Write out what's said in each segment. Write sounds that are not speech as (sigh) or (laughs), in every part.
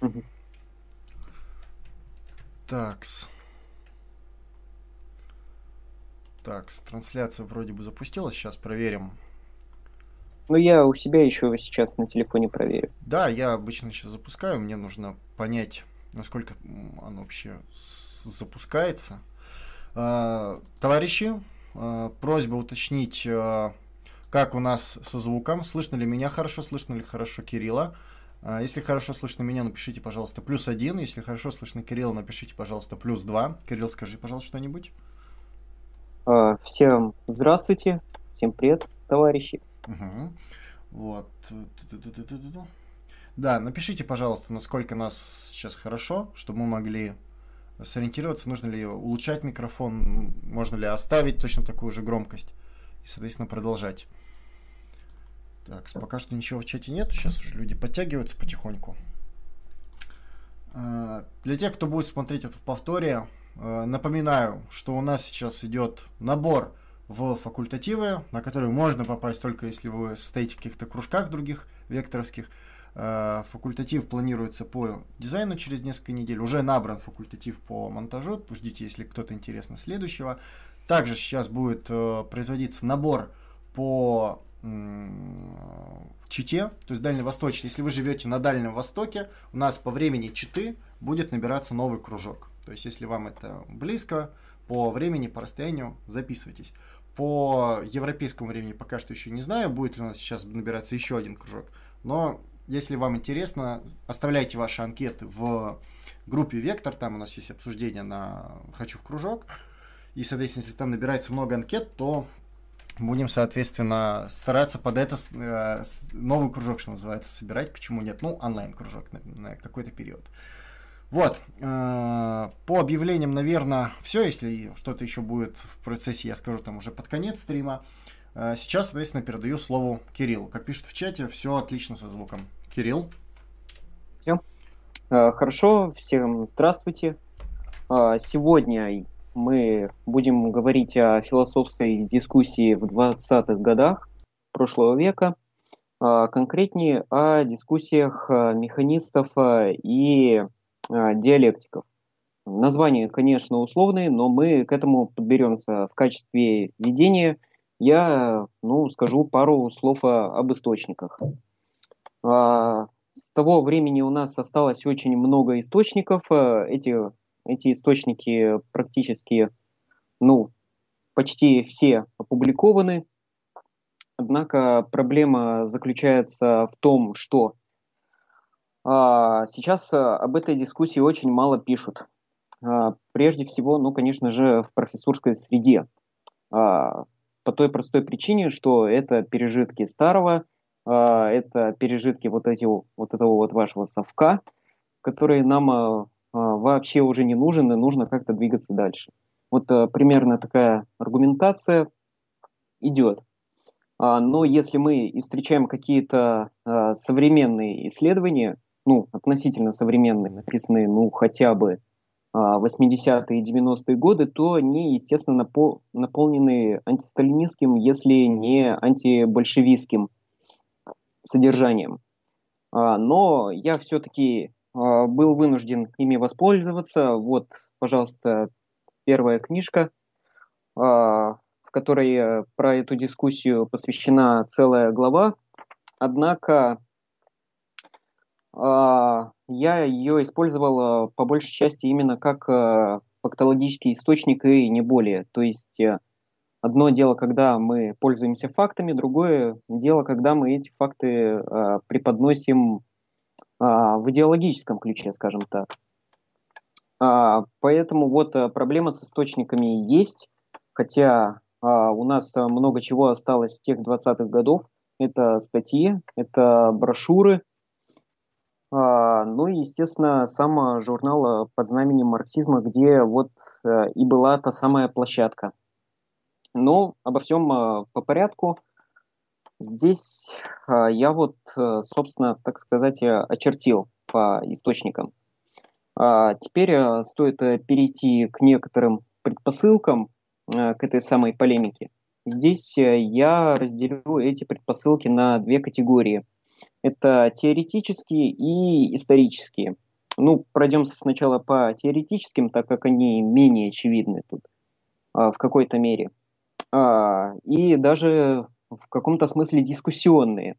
Угу. Такс. Так, трансляция вроде бы запустилась, сейчас проверим. Ну, я у себя еще сейчас на телефоне проверю. Да, я обычно сейчас запускаю, мне нужно понять, насколько оно вообще запускается. А, товарищи, а, просьба уточнить, а, как у нас со звуком, слышно ли меня хорошо, слышно ли хорошо Кирилла. Если хорошо слышно меня, напишите, пожалуйста, плюс один. Если хорошо слышно Кирилла, напишите, пожалуйста, плюс два. Кирилл, скажи, пожалуйста, что-нибудь. Всем здравствуйте, всем привет, товарищи. Угу. Вот. Да, напишите, пожалуйста, насколько нас сейчас хорошо, чтобы мы могли сориентироваться, нужно ли улучшать микрофон, можно ли оставить точно такую же громкость и, соответственно, продолжать. Так, пока что ничего в чате нет, сейчас уже люди подтягиваются потихоньку. А, для тех, кто будет смотреть это в повторе, а, напоминаю, что у нас сейчас идет набор в факультативы, на которые можно попасть только если вы состоите в каких-то кружках других векторовских. Э, факультатив планируется по дизайну через несколько недель. Уже набран факультатив по монтажу. Ждите, если кто-то интересно, следующего. Также сейчас будет э, производиться набор по Чите, то есть дальневосточный. Если вы живете на Дальнем Востоке, у нас по времени Читы будет набираться новый кружок. То есть, если вам это близко, по времени, по расстоянию, записывайтесь. По европейскому времени пока что еще не знаю, будет ли у нас сейчас набираться еще один кружок. Но если вам интересно, оставляйте ваши анкеты в группе Вектор, там у нас есть обсуждение на «Хочу в кружок». И, соответственно, если там набирается много анкет, то будем, соответственно, стараться под это э, новый кружок, что называется, собирать. Почему нет? Ну, онлайн-кружок на, на какой-то период. Вот. Э, по объявлениям, наверное, все. Если что-то еще будет в процессе, я скажу там уже под конец стрима. Э, сейчас, соответственно, передаю слово Кириллу. Как пишут в чате, все отлично со звуком. Кирилл. Все. Хорошо, всем здравствуйте. Сегодня мы будем говорить о философской дискуссии в 20-х годах прошлого века, э, конкретнее о дискуссиях механистов и диалектиков. Названия, конечно, условные, но мы к этому подберемся в качестве введения. Я ну, скажу пару слов об источниках. А, с того времени у нас осталось очень много источников. Эти, эти источники практически, ну, почти все опубликованы. Однако проблема заключается в том, что а, сейчас э, об этой дискуссии очень мало пишут. А, прежде всего, ну, конечно же, в профессорской среде. А, по той простой причине, что это пережитки старого, а, это пережитки вот, эти, вот этого вот вашего совка, который нам а, а, вообще уже не нужен, и нужно как-то двигаться дальше. Вот примерно такая аргументация идет. Но если мы и встречаем какие-то современные исследования, ну, относительно современные, написанные, ну, хотя бы 80-е и 90-е годы, то они, естественно, наполнены антисталинистским, если не антибольшевистским содержанием. А, но я все-таки а, был вынужден ими воспользоваться. Вот, пожалуйста, первая книжка, а, в которой э, про эту дискуссию посвящена целая глава. Однако я ее использовал по большей части именно как э, фактологический источник и не более. То есть э, Одно дело, когда мы пользуемся фактами, другое дело, когда мы эти факты э, преподносим э, в идеологическом ключе, скажем так. А, поэтому вот э, проблема с источниками есть, хотя а, у нас много чего осталось с тех 20-х годов. Это статьи, это брошюры, а, ну и, естественно, сам журнал под знаменем марксизма, где вот и была та самая площадка – но обо всем а, по порядку. Здесь а, я вот, э, собственно, так сказать, э, очертил по источникам. А, теперь э, стоит перейти к некоторым предпосылкам к этой самой полемике. Здесь я разделю эти предпосылки на две категории. Это теоретические и исторические. Ну, пройдемся сначала по теоретическим, так как они менее очевидны тут в какой-то мере. И даже в каком-то смысле дискуссионные.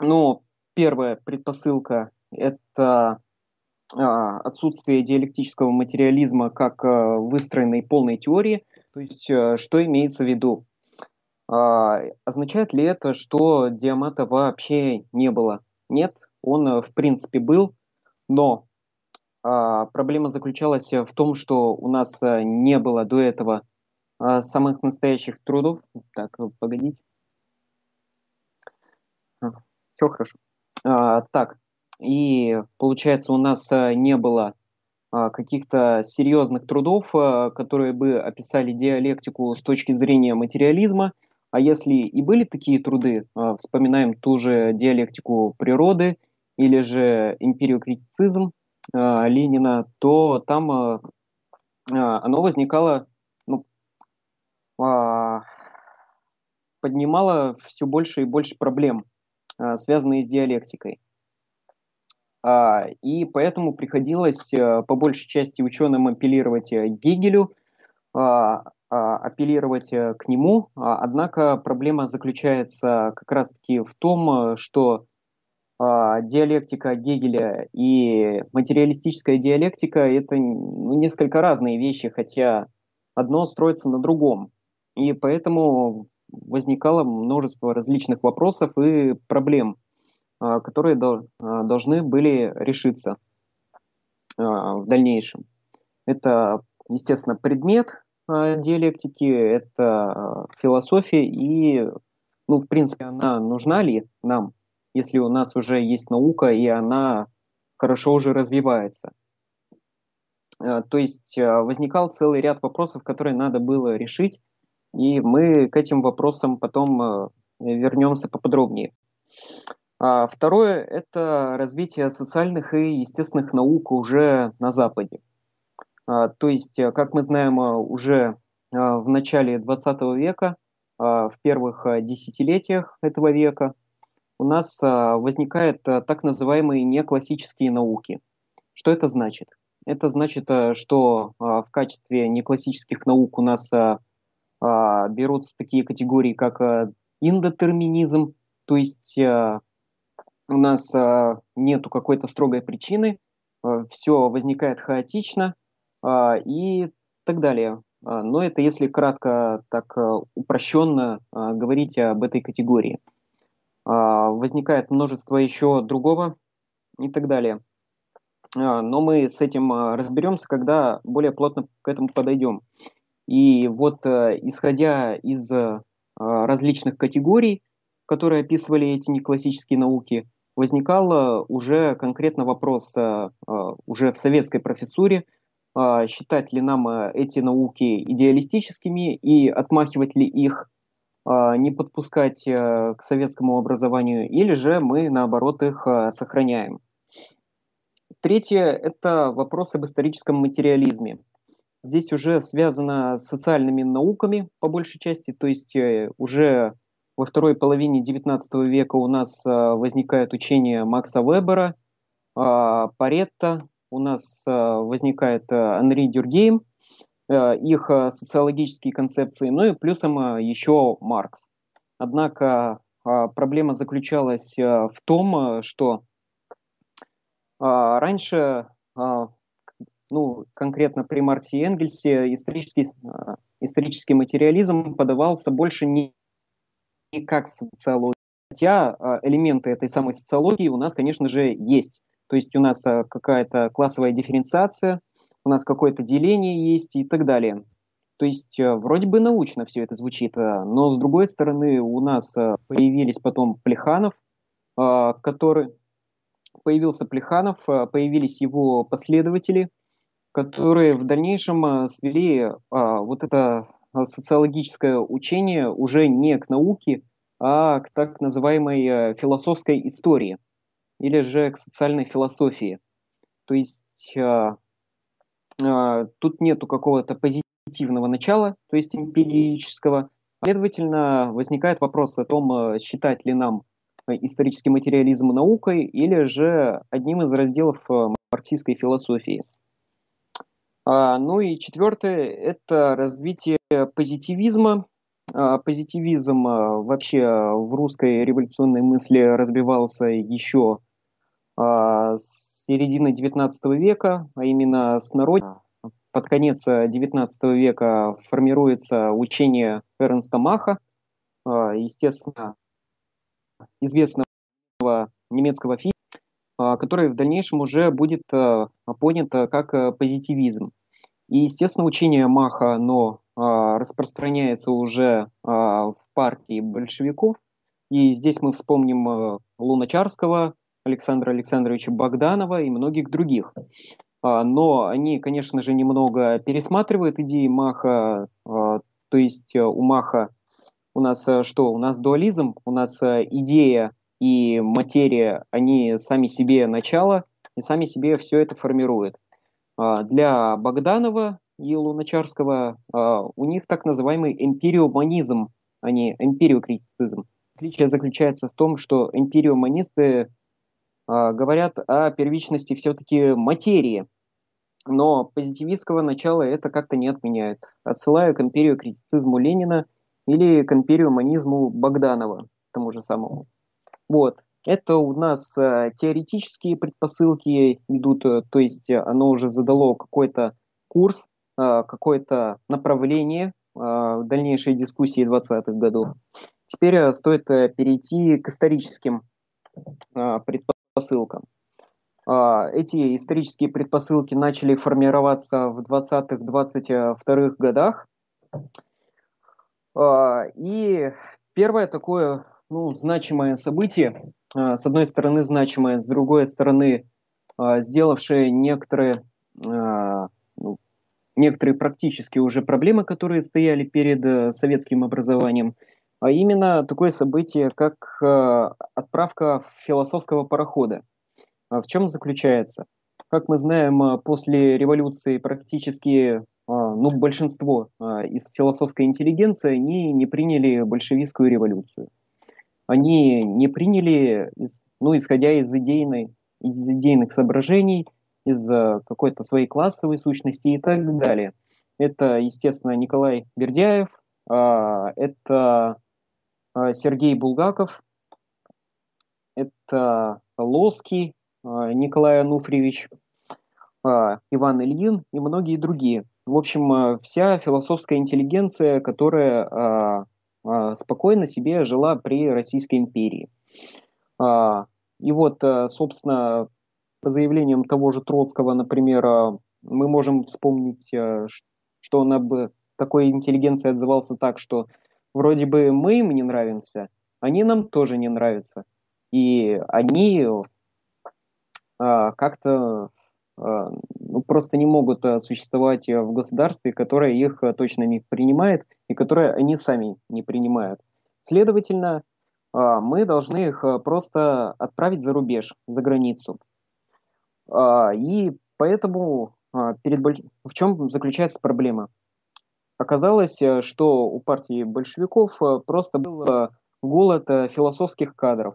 Ну, первая предпосылка – это а, отсутствие диалектического материализма как а, выстроенной полной теории. То есть, а, что имеется в виду? Означает ли это, что диамата вообще не было? Нет, он в принципе был, но проблема заключалась в том, что у нас не было до этого самых настоящих трудов. Так, погодите. Все хорошо. Так, и получается у нас не было а, каких-то серьезных трудов, которые бы описали диалектику с точки зрения материализма. А если и были такие труды, вспоминаем ту же диалектику природы или же империокритицизм Ленина, то там оно возникало, ну, а, поднимало все больше и больше проблем, связанные с диалектикой. А, и поэтому приходилось э, по большей части ученым апеллировать э, Гегелю, а, а, апеллировать э, к нему. Однако проблема заключается как раз-таки в том, что диалектика Гегеля и материалистическая диалектика – это ну, несколько разные вещи, хотя одно строится на другом. И поэтому возникало множество различных вопросов и проблем – а, которые а, должны были решиться а, в дальнейшем. Это, естественно, предмет диалектики, это философия, и, ну, в принципе, она нужна ли нам, если у нас уже есть наука, и она хорошо уже развивается. То есть возникал целый ряд вопросов, которые надо было решить, и мы к этим вопросам потом вернемся поподробнее. А второе – это развитие социальных и естественных наук уже на Западе. А, то есть, э, как мы знаем, э, уже э, в начале XX века, в первых десятилетиях этого века, у нас возникают так называемые неклассические науки. Что это значит? Это значит, что в качестве неклассических наук у нас берутся такие категории, как индотерминизм, то есть у нас э, нету какой-то строгой причины, э, все возникает хаотично э, и так далее. Но это если кратко, так упрощенно говорить об этой категории. Возникает множество еще другого и так далее. Но мы с этим разберемся, когда более плотно к этому подойдем. И вот исходя из различных категорий, которые описывали эти неклассические науки, возникал уже конкретно вопрос э, э, уже в советской профессуре, э, считать ли нам эти науки идеалистическими и отмахивать ли их, не подпускать к советскому образованию, или же мы, наоборот, их сохраняем. Третье – это вопрос об историческом материализме. Здесь уже связано с социальными науками, по большей части, то есть уже во второй половине XIX века у нас а, возникает учение Макса Вебера, а, Паретта, у нас а, возникает Анри Дюргейм, их социологические концепции, ну и плюсом еще Маркс. Однако проблема заключалась в том, что раньше, ну, конкретно при Марксе и Энгельсе, исторический, исторический материализм подавался больше не и как социология. Хотя а, элементы этой самой социологии у нас, конечно же, есть. То есть у нас а, какая-то классовая дифференциация, у нас какое-то деление есть и так далее. То есть а, вроде бы научно все это звучит, но с другой стороны у нас появились потом Плеханов, который появился Плеханов, появились его последователи, которые в дальнейшем свели вот это социологическое учение уже не к науке, а к так называемой э, философской истории или же к социальной философии. То есть тут нету какого-то позитивного начала, то есть эмпирического. Следовательно, возникает вопрос о том, считать ли нам исторический материализм наукой или же одним из разделов марксистской философии. А, ну и четвертое – это развитие позитивизма. А, позитивизм а, вообще в русской революционной мысли разбивался еще с середины XIX века, а именно с народа. Под конец XIX века формируется учение Эрнста Маха, естественно, известного немецкого физика, а, который в дальнейшем уже будет а, понят как позитивизм. И, естественно, учение Маха, оно распространяется уже в партии большевиков. И здесь мы вспомним Луначарского, Александра Александровича Богданова и многих других. Но они, конечно же, немного пересматривают идеи Маха, то есть у Маха у нас что? У нас дуализм, у нас идея и материя, они сами себе начало и сами себе все это формируют. А, для Богданова и Луначарского а, у них так называемый эмпириоманизм, а не эмпириокритицизм. Отличие заключается в том, что эмпириоманисты а, говорят о первичности все-таки материи, но позитивистского начала это как-то не отменяет. Отсылаю к эмпириокритицизму Ленина или к эмпириоманизму Богданова, тому же самому. Вот. Это у нас э, теоретические предпосылки идут, э, то есть оно уже задало какой-то курс, э, какое-то направление э, дальнейшей дискуссии 20-х годов. Теперь э, стоит э, перейти к историческим э, предпосылкам. Э, эти исторические предпосылки начали формироваться в 20-22 годах. Э, и первое такое ну, значимое событие, а, с одной стороны значимое, с другой стороны а, сделавшее некоторые, а, ну, некоторые практические уже проблемы, которые стояли перед э, советским образованием, а именно такое событие, как отправка философского парохода. В чем заключается? Как мы знаем, после революции практически ну, большинство из философской интеллигенции они не приняли большевистскую революцию они не приняли, ну, исходя из, идейной, из идейных соображений, из какой-то своей классовой сущности и так далее. Это, естественно, Николай Бердяев, а, это а, Сергей Булгаков, это Лоский а, Николай Ануфриевич, Иван Ильин и многие другие. В общем, вся философская интеллигенция, которая спокойно себе жила при Российской империи. А, и вот, э, собственно, по заявлениям того же Троцкого, например, а, мы можем вспомнить, э, что он об такой интеллигенции отзывался так, что вроде бы мы им не нравимся, они нам тоже не нравятся. И они как-то а, просто не могут а, существовать э, в государстве, которое их э, точно не принимает и которое они сами не принимают. Следовательно, мы должны их э, просто отправить за рубеж, за границу. И поэтому перед в чем заключается проблема? Оказалось, что у партии большевиков просто был голод философских кадров.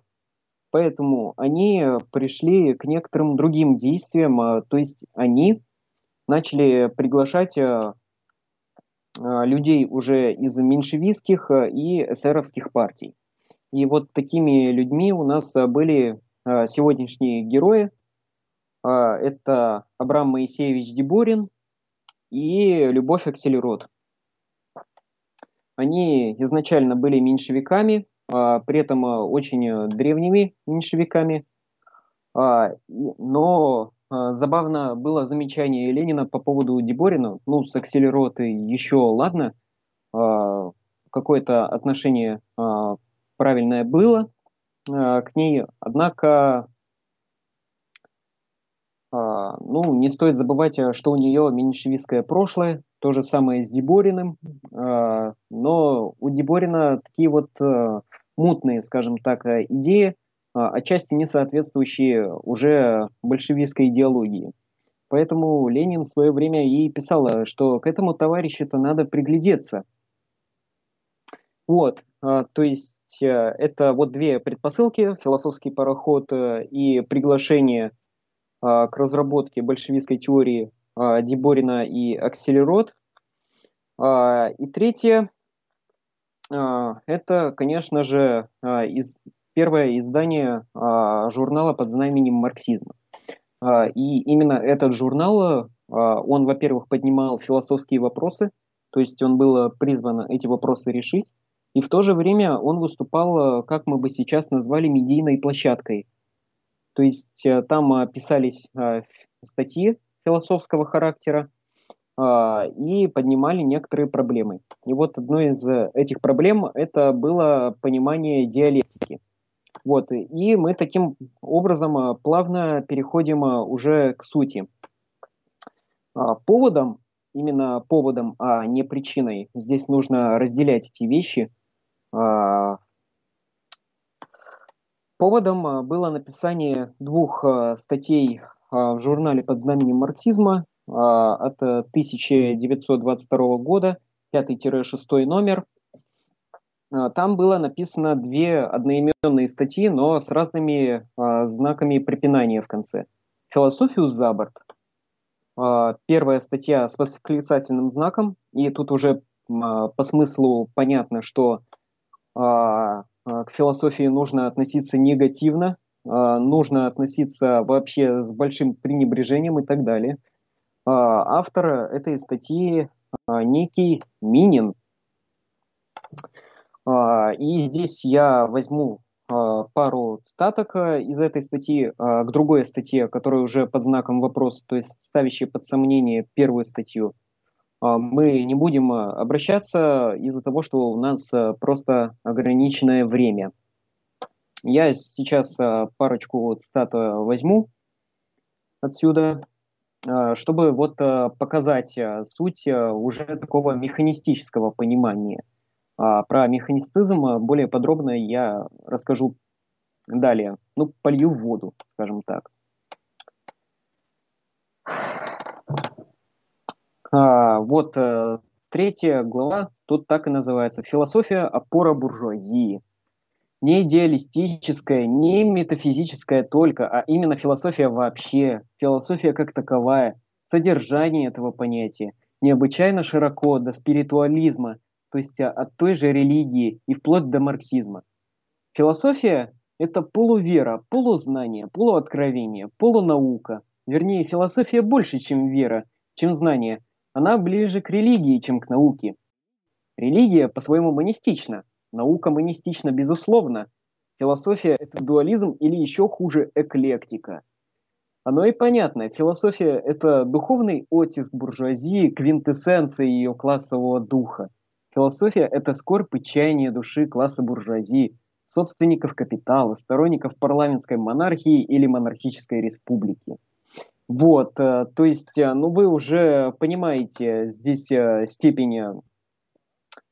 Поэтому они пришли к некоторым другим действиям, а, то есть они начали приглашать а, людей уже из меньшевистских и эсеровских партий. И вот такими людьми у нас были сегодняшние герои. Это Абрам Моисеевич Деборин и Любовь Акселерот. Они изначально были меньшевиками, при этом а, очень э, древними меньшевиками. А, но забавно было замечание Ленина по поводу Деборина. Ну, с акселероты еще ладно, какое-то отношение правильное было к ней, однако ну, не стоит забывать, что у нее меньшевистское прошлое, то же самое с Дебориным, но у Деборина такие вот мутные, скажем так, э, идеи, а, отчасти не соответствующие уже большевистской идеологии. Поэтому Ленин в свое время и писал, что к этому товарищу-то надо приглядеться. Вот. то есть это вот две предпосылки, философский пароход и приглашение к разработке большевистской теории Деборина и Акселерот. И третье, это, конечно же, из, первое издание журнала под знаменем марксизма. И именно этот журнал, он, во-первых, поднимал философские вопросы, то есть он был призван эти вопросы решить, и в то же время он выступал, как мы бы сейчас назвали, медийной площадкой. То есть э, там э, писались э, статьи философского характера и поднимали некоторые проблемы. И вот одной из этих проблем это было понимание диалектики. Вот, и мы таким образом плавно переходим уже к сути. Поводом именно поводом, а не причиной. Здесь нужно разделять эти вещи. А, поводом а, было написание двух а, статей в журнале под знаменем марксизма от 1922 года, 5-6 номер. Там было написано две одноименные статьи, но с разными знаками препинания в конце. «Философию за борт» первая статья с восклицательным знаком, и тут уже по смыслу понятно, что к философии нужно относиться негативно, нужно относиться вообще с большим пренебрежением и так далее. Автор этой статьи некий Минин. И здесь я возьму а, пару цитаток а, из этой статьи а, к другой статье, которая уже под знаком вопроса, то есть ставящая под сомнение первую статью. Мы не будем обращаться из-за того, что у нас просто ограниченное время. Я сейчас парочку цитат возьму отсюда, чтобы вот показать суть уже такого механистического понимания – а про механицизм э, более подробно я расскажу далее. Ну, полью в воду, скажем так. А, вот а, третья глава, тут так и называется. Философия опора буржуазии. Не идеалистическая, не метафизическая только, а именно философия вообще, философия как таковая, содержание этого понятия, необычайно широко до спиритуализма, то есть а, от той же религии и вплоть до марксизма. Философия – это полувера, полузнание, полуоткровение, полунаука. Вернее, философия больше, чем вера, чем знание. Она ближе к религии, чем к науке. Религия по-своему монистична, наука монистична безусловно. Философия – это дуализм или еще хуже – эклектика. Оно и понятно, философия – это духовный оттиск буржуазии, квинтэссенция ее классового духа. Философия – это скорбь и чаяние души класса буржуазии, собственников капитала, сторонников парламентской монархии или монархической республики. Вот, э, то есть, э, ну вы уже понимаете здесь э, степень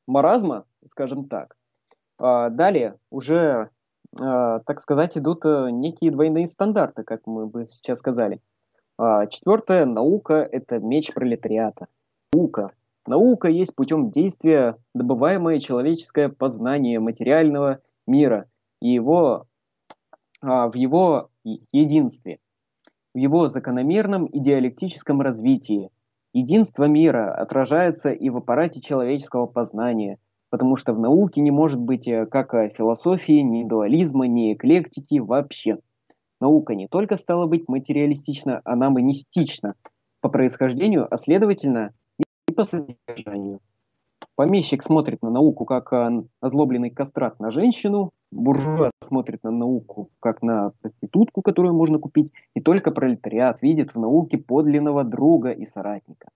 маразма, скажем так. А далее уже, так сказать, идут некие двойные стандарты, как мы бы сейчас сказали. А четвертое, наука – это меч пролетариата. Наука Наука есть путем действия добываемое человеческое познание материального мира и его, а, в его единстве, в его закономерном и диалектическом развитии. Единство мира отражается и в аппарате человеческого познания, потому что в науке не может быть э, как философии, ни дуализма, ни эклектики вообще. Наука не только стала быть материалистична, она монистична по происхождению, а следовательно – по содержанию. Помещик смотрит на науку как озлобленный кастрат на женщину, буржуа смотрит на науку как на проститутку, которую можно купить, и только пролетариат видит в науке подлинного друга и соратника.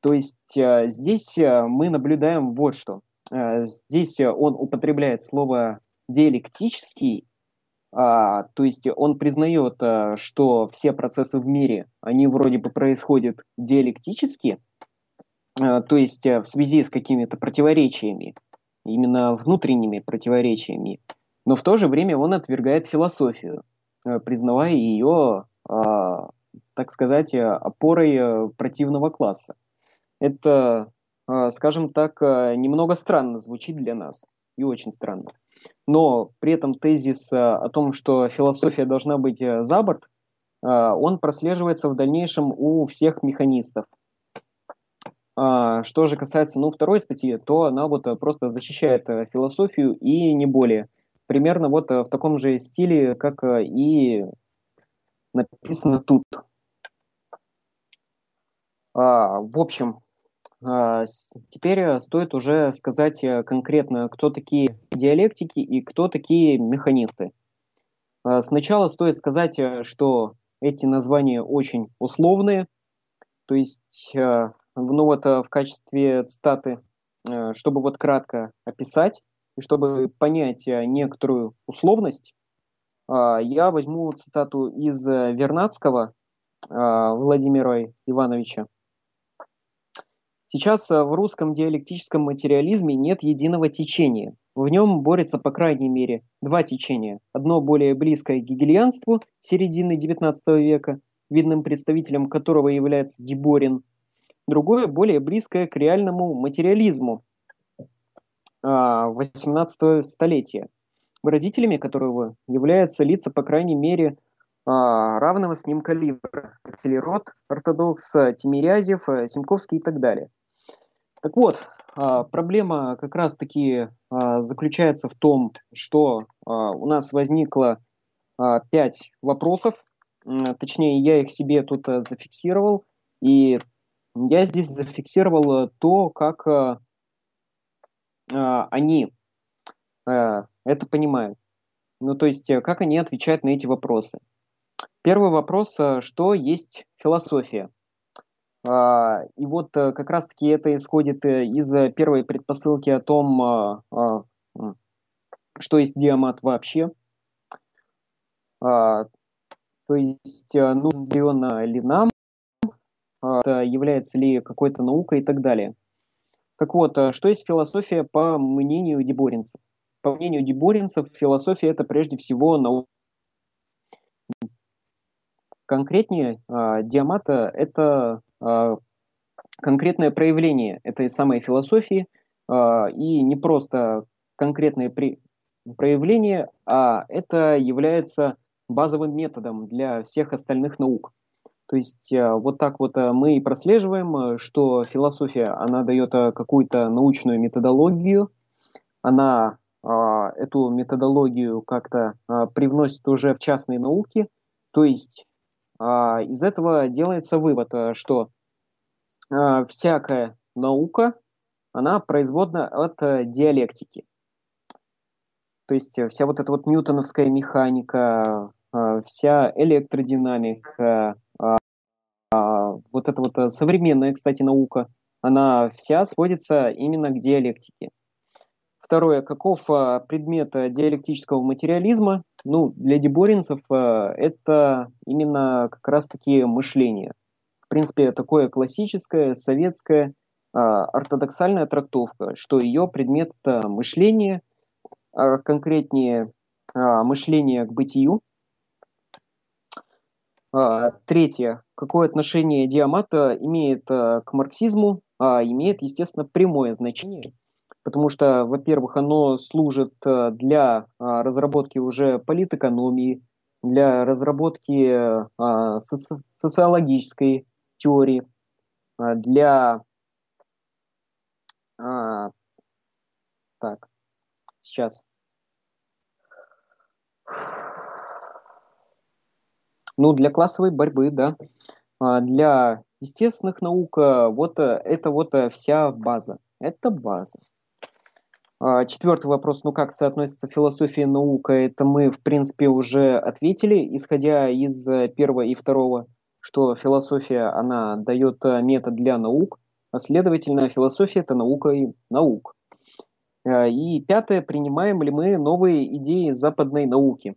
То есть э, здесь э, мы наблюдаем вот что. Э, здесь он употребляет слово диалектический, а, то есть он признает, что все процессы в мире, они вроде бы происходят диалектически, то есть в связи с какими-то противоречиями, именно внутренними противоречиями, но в то же время он отвергает философию, э, признавая ее, так сказать, опорой противного класса. Это скажем так, немного странно звучит для нас. И очень странно. Но при этом тезис о том, что философия должна быть за борт, он прослеживается в дальнейшем у всех механистов. Что же касается ну, второй статьи, то она вот просто защищает философию и не более. Примерно вот в таком же стиле, как и написано тут. А, в общем, а, теперь э, стоит уже сказать э, конкретно, кто такие диалектики и кто такие механисты. А, сначала стоит сказать, э, что эти названия очень условные, то есть, ну вот в качестве цитаты, чтобы вот кратко описать и чтобы понять некоторую условность, я возьму цитату из Вернадского Владимира Ивановича. Сейчас э, в русском диалектическом материализме нет единого течения. В нем борются, по крайней мере, два течения. Одно более близкое к гегельянству середины XIX века, видным представителем которого является Деборин. Другое более близкое к реальному материализму XVIII а, столетия, выразителями которого являются лица, по крайней мере, а, равного с ним калибра. Акселерот, ортодокс, Тимирязев, Симковский и так далее. Так вот, а, проблема как раз-таки заключается в том, что у нас возникло пять вопросов, точнее, я их себе тут э, зафиксировал, и я здесь зафиксировал э, то, как они э, это понимают. Ну, то есть, как они отвечают на эти вопросы. Первый вопрос, что есть философия? А, и вот э, как раз-таки это исходит э, из э, первой предпосылки о том, а, а, что есть диамат вообще. То есть, нужен ли он ли нам, является ли какой-то наукой и так далее. Так вот, что есть философия по мнению деборинцев? По мнению деборинцев, философия – это прежде всего наука. Конкретнее, диамата – это а, конкретное проявление этой самой философии а, и не просто конкретное проявление, а это является базовым методом для всех остальных наук. То есть а, вот так вот мы и прослеживаем, что философия, она дает какую-то научную методологию, она эту методологию как-то привносит уже в частные науки, то есть а, из этого делается вывод, э, что а, всякая наука, она производна от э, диалектики. То есть э, вся вот эта вот ньютоновская механика, вся электродинамика, а, вот эта вот современная, кстати, наука, она вся сводится именно к диалектике. Второе, каков предмет диалектического материализма? Ну, для деборинцев э, это именно как раз-таки мышление. В принципе, такое классическое, советское, э, ортодоксальная трактовка, что ее предмет – это мышление, а конкретнее э, мышление к бытию. А, третье. Какое отношение диамата имеет к марксизму? А, имеет, естественно, прямое значение – потому что, во-первых, оно служит э, для а, разработки уже политэкономии, для разработки а, соци социологической теории, для... Так, сейчас. Ну, для классовой борьбы, да. Для естественных наук вот э, это вот э, вся база. Это база. А, Четвертый вопрос, ну как соотносится философия и наука, это мы, в принципе, уже ответили, исходя из э, первого и второго, что философия, она дает э, метод для наук, а следовательно, философия – это наука и наук. А, и пятое, принимаем ли мы новые идеи западной науки?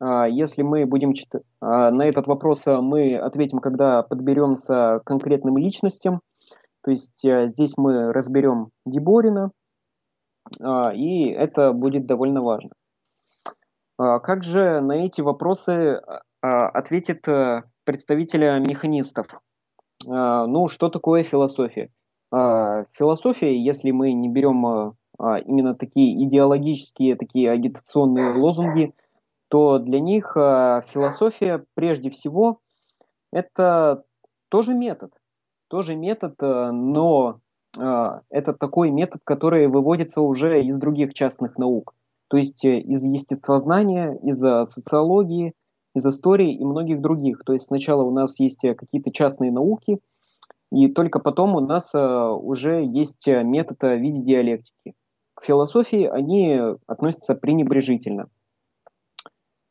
А, если мы будем читать... На этот вопрос э, мы ответим, когда подберемся к конкретным личностям. То есть здесь мы разберем Деборина, а, и это будет довольно важно. А, как же на эти вопросы а, ответит представитель механистов? Ну, что такое философия? Философия, если мы не берем именно такие идеологические, такие агитационные лозунги, то для них философия прежде всего это тоже метод. Тоже метод, но это такой метод, который выводится уже из других частных наук. То есть э, из естествознания, из социологии, из истории и многих других. То есть сначала у нас есть э, какие-то частные науки, и только потом у нас э, уже есть метод в виде диалектики. К философии они относятся пренебрежительно.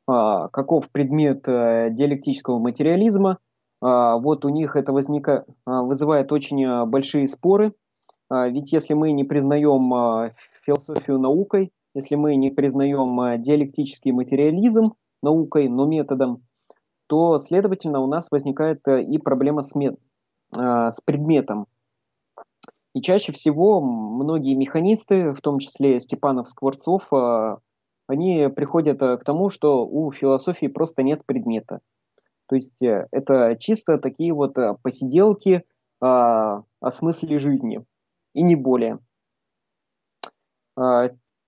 А, каков предмет диалектического материализма? А, вот у них это возника... А, вызывает очень большие споры, ведь если мы не признаем философию наукой, если мы не признаем э, диалектический материализм наукой, но методом, то, следовательно, у нас возникает э, и проблема с, мет, э, с предметом. И чаще всего многие механисты, в том числе Степанов, Скворцов, они приходят к тому, что у философии просто нет предмета. То есть это чисто такие вот посиделки о смысле жизни, и не более.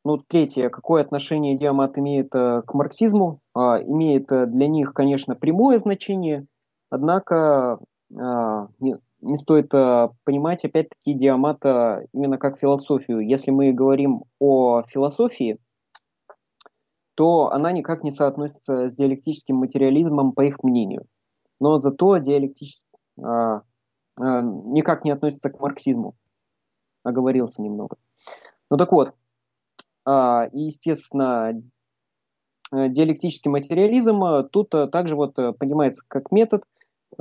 Ну, третье, какое отношение диамат имеет э, к марксизму? А, имеет э, для них, конечно, прямое значение, однако а, не, не стоит а, понимать, опять-таки, диамата именно как философию. Если мы говорим о философии, то она никак не соотносится с диалектическим материализмом, по их мнению. Но зато диалектически а, а, никак не относится к марксизму. Оговорился немного. Ну так вот, а, естественно, э, диалектический материализм э, тут э, также вот понимается как метод,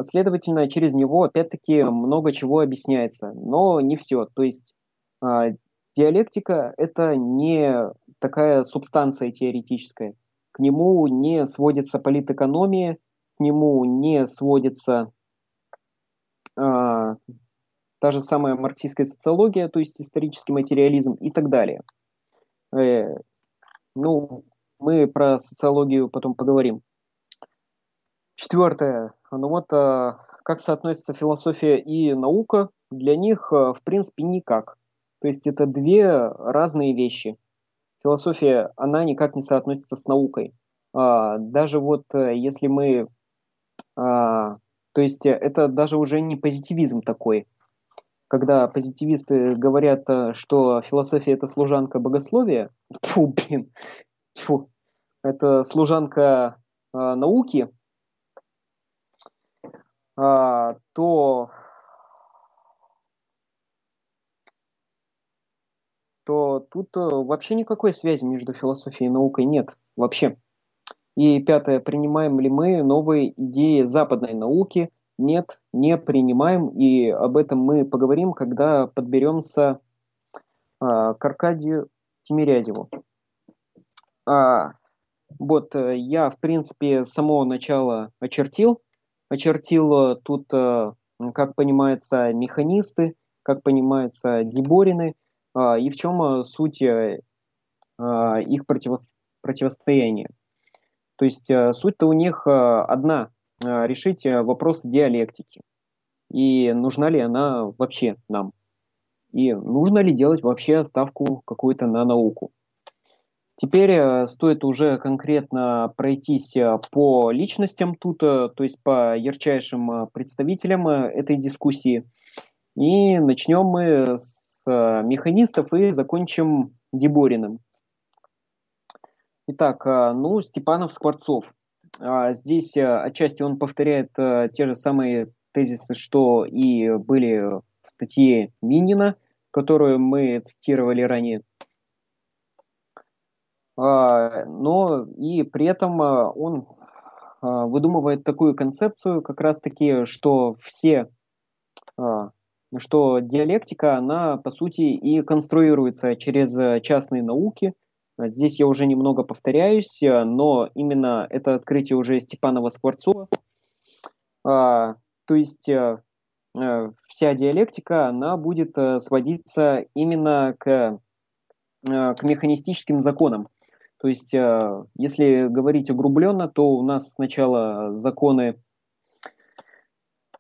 следовательно, через него опять-таки много чего объясняется, но не все. То есть а, диалектика – это не такая субстанция теоретическая. К нему не сводится политэкономия, к нему не сводится а, та же самая марксистская социология, то есть исторический материализм и так далее – Э, ну, мы про социологию потом поговорим. Четвертое. Ну вот, э, как соотносится философия и наука? Для них, э, в принципе, никак. То есть это две разные вещи. Философия, она никак не соотносится с наукой. А, даже вот э, если мы... А, то есть это даже уже не позитивизм такой когда позитивисты говорят, э, что философия это служанка богословия, (laughs) фу, блин, фу, это служанка э, науки, э, то то тут э, вообще никакой связи между философией и наукой нет вообще. И пятое, принимаем ли мы новые идеи западной науки – нет, не принимаем, и об этом мы поговорим, когда подберемся а, к Аркадию Тимирязеву. А, вот, э, я, в принципе, с самого начала очертил. Очертил э, тут, как понимается, механисты, как понимается, деборины, и в чем суть а, их противо противостояния. То есть суть-то у них одна – Э, решить э, вопрос диалектики. И нужна ли она вообще нам? И нужно ли делать вообще ставку какую-то на науку? Теперь э, стоит уже конкретно пройтись по личностям тут, то есть по ярчайшим представителям этой дискуссии. И начнем мы с механистов и закончим Дебориным. Итак, ну, Степанов-Скворцов. А, здесь э, отчасти он повторяет э, те же самые тезисы, что и были в статье Минина, которую мы цитировали ранее. А, но и при этом э, он выдумывает такую концепцию, как раз-таки, что все, что диалектика, она по сути и конструируется через частные науки – Здесь я уже немного повторяюсь, э, но именно это открытие уже Степанова-Скворцова. А, то есть а, вся диалектика, она будет сводиться именно к, к механистическим законам. То есть, если говорить углубленно, то у нас сначала законы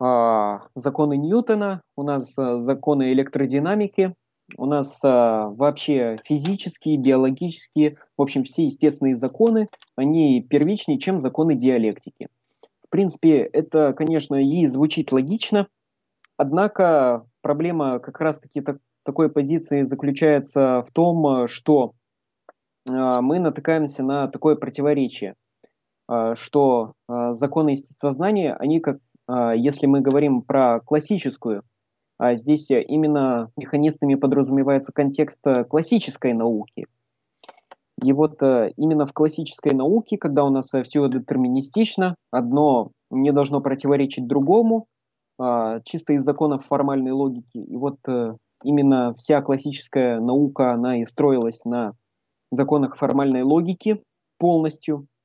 законы Ньютона, у нас законы электродинамики, у нас вообще физические, биологические, в общем, все естественные законы, они первичнее, чем законы диалектики. В принципе, это, конечно, и звучит логично, однако проблема как раз-таки так, такой позиции заключается в том, что мы натыкаемся на такое противоречие – а, что а, законы естествознания, они как, а, если мы говорим про классическую, здесь именно механистами подразумевается контекст классической науки. И вот именно в классической науке, когда у нас все детерминистично, одно не должно противоречить другому, чисто из законов формальной логики. И вот именно вся классическая наука, она и строилась на законах формальной логики полностью –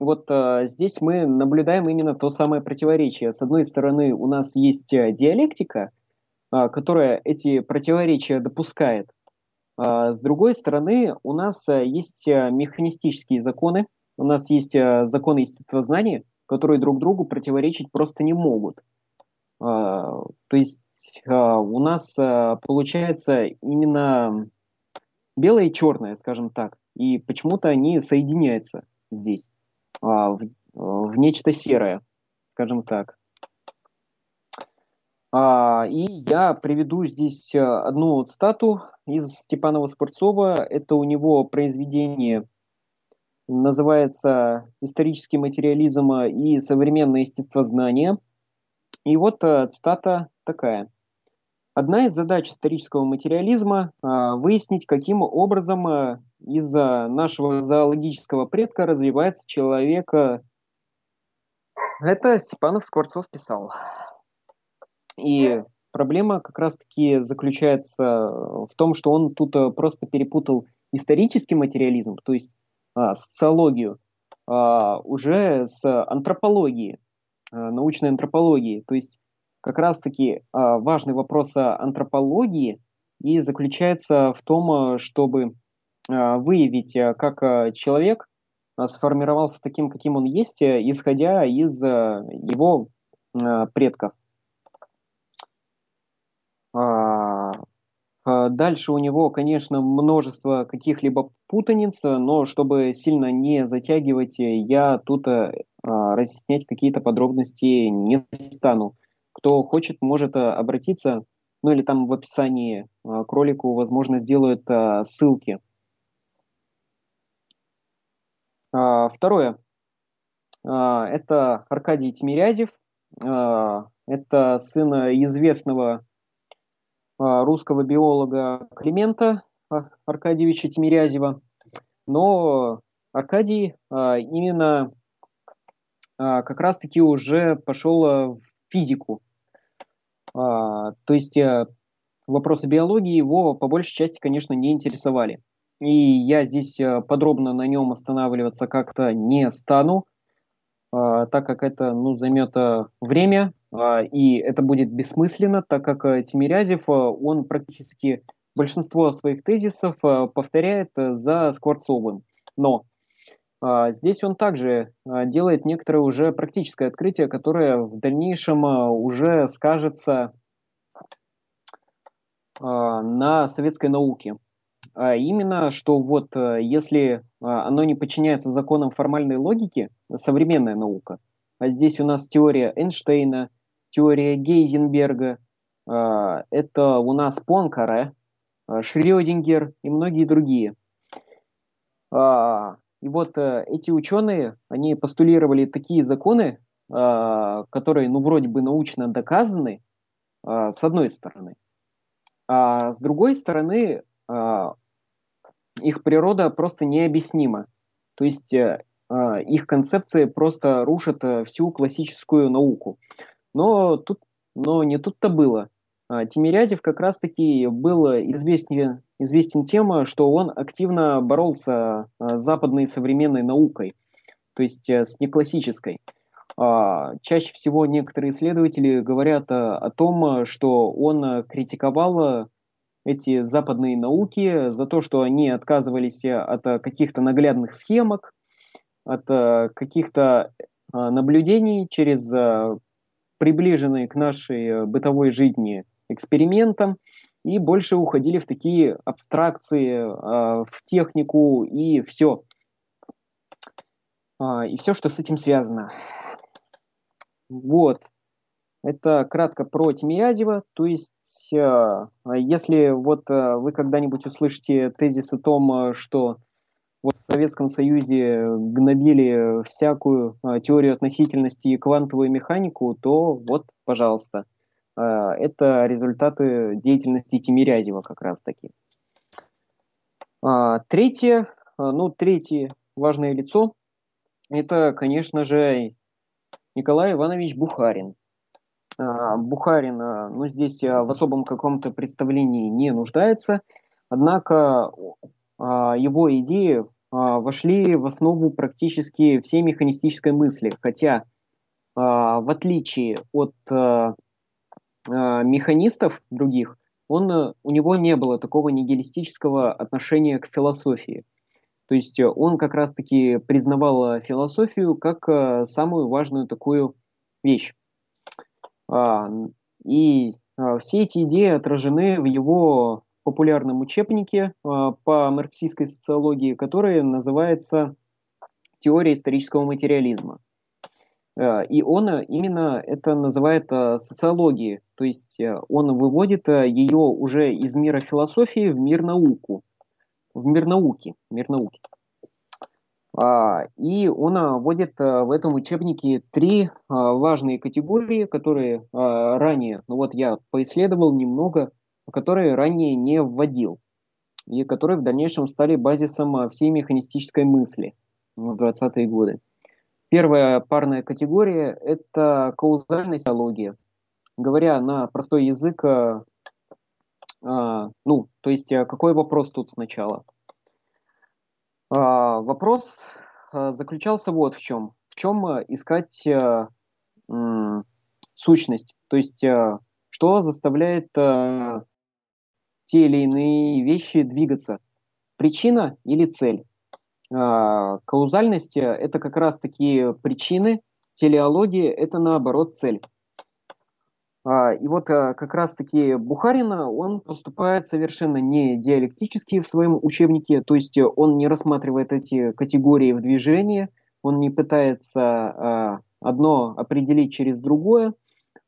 вот э, здесь мы наблюдаем именно то самое противоречие. С одной стороны, у нас есть э, диалектика, э, которая эти противоречия допускает. Э, с другой стороны, у нас э, есть э, механистические законы, у нас есть законы естествознания, которые друг другу противоречить просто не могут. То есть у нас получается именно белое и черное, скажем так, и почему-то они соединяются здесь. А, в, в нечто серое, скажем так. А, и я приведу здесь э, одну цитату из Степанова Скворцова. Это у него произведение называется «Исторический материализм и современное естествознание». И вот э, цитата такая – Одна из задач исторического материализма а, – выяснить, каким образом а, из нашего зоологического предка развивается человек. Это Степанов Скворцов писал. И проблема как раз-таки заключается в том, что он тут а, просто перепутал исторический материализм, то есть социологию, уже с антропологией, научной антропологией. То есть как раз-таки а, важный вопрос антропологии и заключается в том, чтобы а, выявить, а, как человек сформировался таким, каким он есть, исходя из его предков. Дальше у него, конечно, множество каких-либо путаниц, но чтобы сильно не затягивать, я тут разъяснять какие-то подробности не стану. Кто хочет, может э, обратиться, ну или там в описании э, к ролику, возможно, сделают э, ссылки. А, второе. А, это Аркадий Тимирязев. А, это сын известного русского биолога Климента Аркадьевича Тимирязева. Но Аркадий именно как раз-таки уже пошел в физику. А, то есть а, вопросы биологии его по большей части, конечно, не интересовали. И я здесь а, подробно на нем останавливаться как-то не стану, а, так как это ну, займет а, время, а, и это будет бессмысленно, так как Тимирязев, он практически большинство своих тезисов повторяет за Скворцовым. Но здесь он также а, делает некоторое уже практическое открытие, которое в дальнейшем а, уже скажется на советской науке. А именно, что вот если оно не подчиняется законам формальной логики, современная наука, а здесь у нас теория Эйнштейна, теория Гейзенберга, это у нас Понкаре, Шрёдингер и многие другие. И вот э, эти ученые, они постулировали такие законы, э, которые, ну, вроде бы научно доказаны, э, с одной стороны. А с другой стороны, э, их природа просто необъяснима. То есть э, их концепции просто рушат э, всю классическую науку. Но тут, но не тут-то было. А, Тимирязев как раз-таки был известен, известен тем, что он активно боролся а, с западной современной наукой, то есть э, с неклассической. А, чаще всего некоторые исследователи говорят о том, что он критиковал эти западные науки за то, что они отказывались от каких-то наглядных схемок, от каких-то наблюдений через приближенные к нашей бытовой жизни экспериментам и больше уходили в такие абстракции, в технику и все. И все, что с этим связано. Вот. Это кратко про Тимирязева. То есть, э, если вот э, вы когда-нибудь услышите тезис о том, э, что вот в Советском Союзе гнобили всякую теорию относительности и квантовую механику, то вот, пожалуйста, это результаты деятельности Тимирязева как раз-таки. А, третье, ну, третье важное лицо, это, конечно же, Николай Иванович Бухарин. А, Бухарин, ну, здесь а, в особом каком-то представлении не нуждается, однако а, его идеи вошли в основу практически всей механистической мысли, хотя в отличие от механистов других, он, у него не было такого нигилистического отношения к философии. То есть он как раз-таки признавал философию как самую важную такую вещь. А, и а, все эти идеи отражены в его популярном учебнике а, по марксистской социологии, который называется «Теория исторического материализма». И он именно это называет социологией, то есть он выводит ее уже из мира философии в мир науку, в мир науки, мир науки. А, и он вводит в этом учебнике три важные категории, которые ранее, ну вот я поисследовал немного, которые ранее не вводил, и которые в дальнейшем стали базисом всей механистической мысли в 20-е годы. Первая парная категория – это каузальная теология. Говоря на простой язык, ну, то есть какой вопрос тут сначала – а, вопрос а, заключался вот в чем. В чем а, искать сущность, то есть что заставляет те или иные вещи двигаться. Причина или цель? Каузальность – это как раз такие причины, телеология – это наоборот цель. А, и вот а, как раз-таки Бухарина, он поступает совершенно не диалектически в своем учебнике, то есть он не рассматривает эти категории в движении, он не пытается а, одно определить через другое,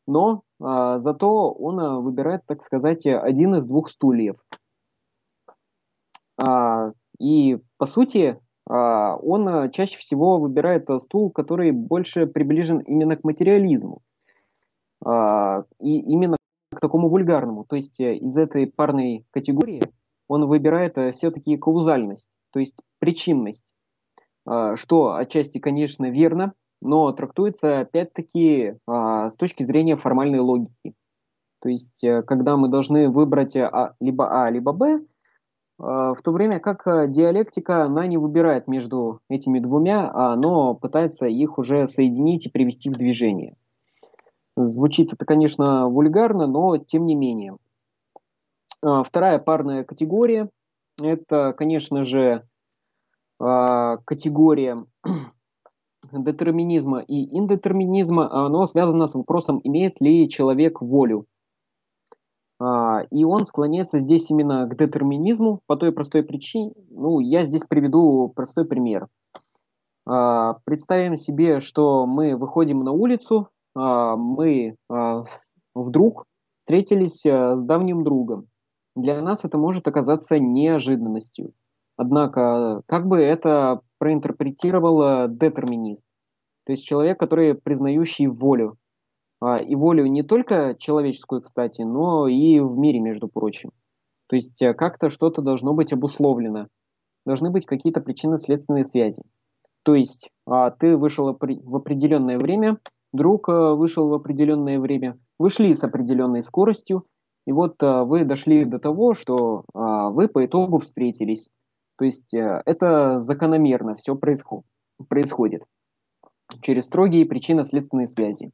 но зато он выбирает, так сказать, один из двух стульев. И, по сути, он чаще всего выбирает стул, который больше приближен именно к материализму. А, и именно к такому вульгарному. То есть э, из этой парной категории он выбирает э, все-таки каузальность, то есть причинность, а, что отчасти, конечно, верно, но трактуется опять-таки а, с точки зрения формальной логики. То есть, э, когда мы должны выбрать либо А, либо Б, в то время как диалектика, она не выбирает между этими двумя, но пытается их уже соединить и привести в движение. Звучит это, конечно, вульгарно, но тем не менее. А, вторая парная категория – это, конечно же, а, категория (clears throat) детерминизма и индетерминизма. Оно связано с вопросом, имеет ли человек волю. А, и он склоняется здесь именно к детерминизму по той простой причине. Ну, я здесь приведу простой пример. Представим себе, что мы выходим на улицу, а, мы а, вдруг встретились а, с давним другом. Для нас это может оказаться неожиданностью. Однако, как бы это проинтерпретировал детерминист, то есть человек, который признающий волю, и волю не только человеческую, кстати, но и в мире, между прочим. То есть э, как-то что-то должно быть обусловлено, должны быть какие-то причинно-следственные связи. То есть ты вышел в определенное время, друг э, вышел в определенное время, вышли с определенной скоростью, и вот э, вы дошли до того, что а, вы по итогу встретились. То есть э, это закономерно все происходит через строгие причинно-следственные связи.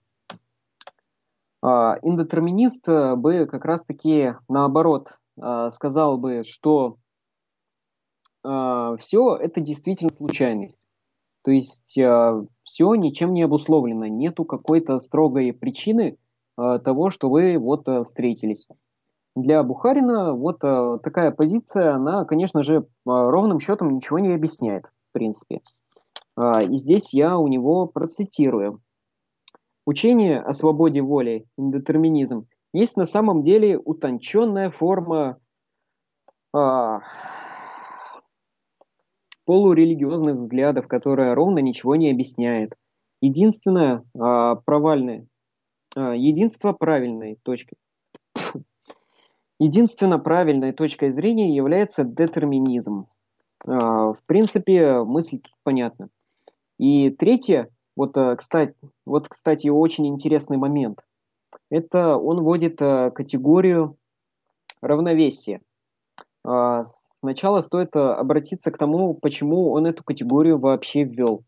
А, индетерминист бы как раз-таки наоборот а, сказал бы, что все это действительно случайность. То есть э, все ничем не обусловлено, нету какой-то строгой причины э, того, что вы вот э, встретились. Для Бухарина вот э, такая позиция, она, конечно же, э, ровным счетом ничего не объясняет, в принципе. Э, и здесь я у него процитирую. Учение о свободе воли, индетерминизм, есть на самом деле утонченная форма э, полурелигиозных взглядов, которая ровно ничего не объясняет. Единственное э, провальное, э, единство правильной точки. (coughs) Единственно правильной точкой зрения является детерминизм. Э, в принципе, мысль тут понятна. И третье, вот, э, кстати, вот, кстати, очень интересный момент. Это он вводит э, категорию равновесия. Э, сначала стоит э, обратиться к тому, почему он эту категорию вообще ввел.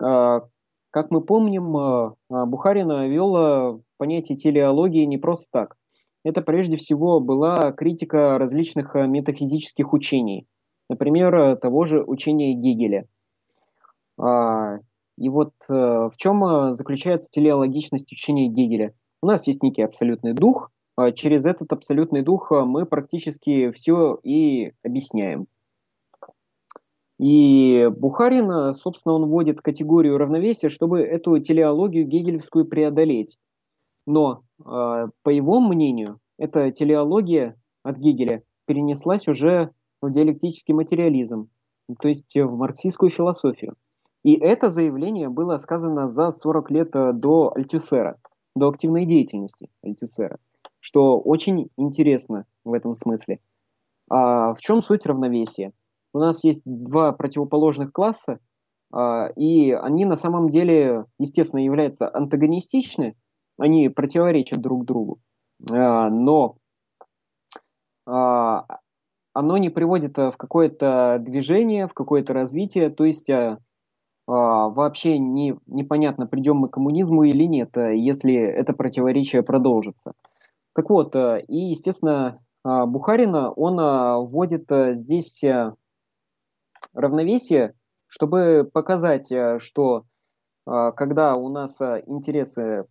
А, как мы помним, а, а, Бухарин ввел понятие телеологии не просто так. Это прежде всего была критика различных метафизических учений, например, того же учения Гегеля. И вот в чем заключается телеологичность учения Гегеля? У нас есть некий абсолютный дух, а через этот абсолютный дух а, мы практически все и объясняем. И Бухарин, а, собственно, он вводит категорию равновесия, чтобы эту телеологию гегелевскую преодолеть. Но, по его мнению, эта телеология от Гегеля перенеслась уже в диалектический материализм, то есть в марксистскую философию. И это заявление было сказано за 40 лет до Альтюсера, до активной деятельности Альтюсера что очень интересно в этом смысле. А в чем суть равновесия? У нас есть два противоположных класса, а, и они на самом деле, естественно, являются антагонистичны, они противоречат друг другу, а, но а, оно не приводит в какое-то движение, в какое-то развитие, то есть а, вообще не, непонятно, придем мы к коммунизму или нет, если это противоречие продолжится. Так вот, э, и, естественно, а, Бухарина, он а, вводит здесь равновесие, чтобы показать, что а, когда у нас интересы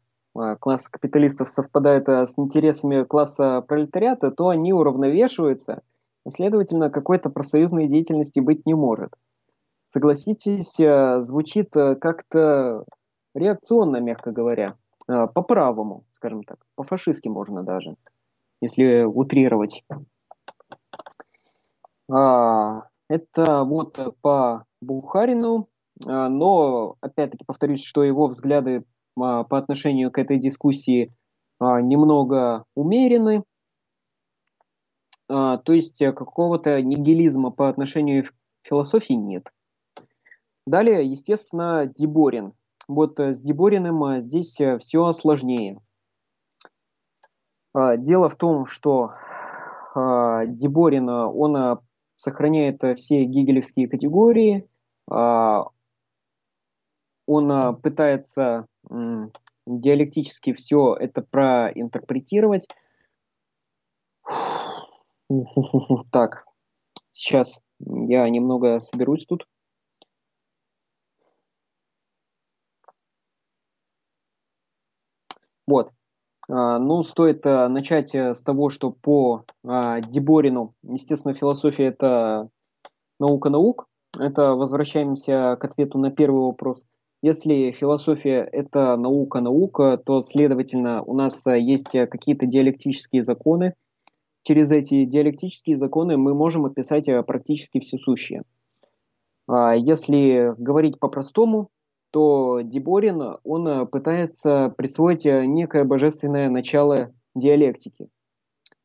класса капиталистов совпадают с интересами класса пролетариата, то они уравновешиваются, следовательно, какой-то профсоюзной деятельности быть не может. Согласитесь, звучит как-то реакционно, мягко говоря. Э, по-правому, скажем так, по-фашистски можно даже, если утрировать. А, это вот по Бухарину, а, но, опять-таки, повторюсь, что его взгляды а, по отношению к этой дискуссии немного умерены, то есть какого-то нигилизма по отношению к философии нет. Далее, естественно, Деборин – вот э, с Дебориным э, здесь э, все сложнее. А, дело в том, что а, Деборин, он сохраняет все гегелевские категории, а, он пытается диалектически все это проинтерпретировать. (laughs) Так, сейчас я немного соберусь тут. Вот. А, ну, стоит а, начать э, с того, что по а, Деборину, естественно, философия – это наука наук. Это возвращаемся к ответу на первый вопрос. Если философия – это наука наука, то, следовательно, у нас есть какие-то диалектические законы. Через эти диалектические законы мы можем описать практически все сущее. Если говорить по-простому, то Деборин, он э, пытается присвоить э, некое божественное начало диалектики.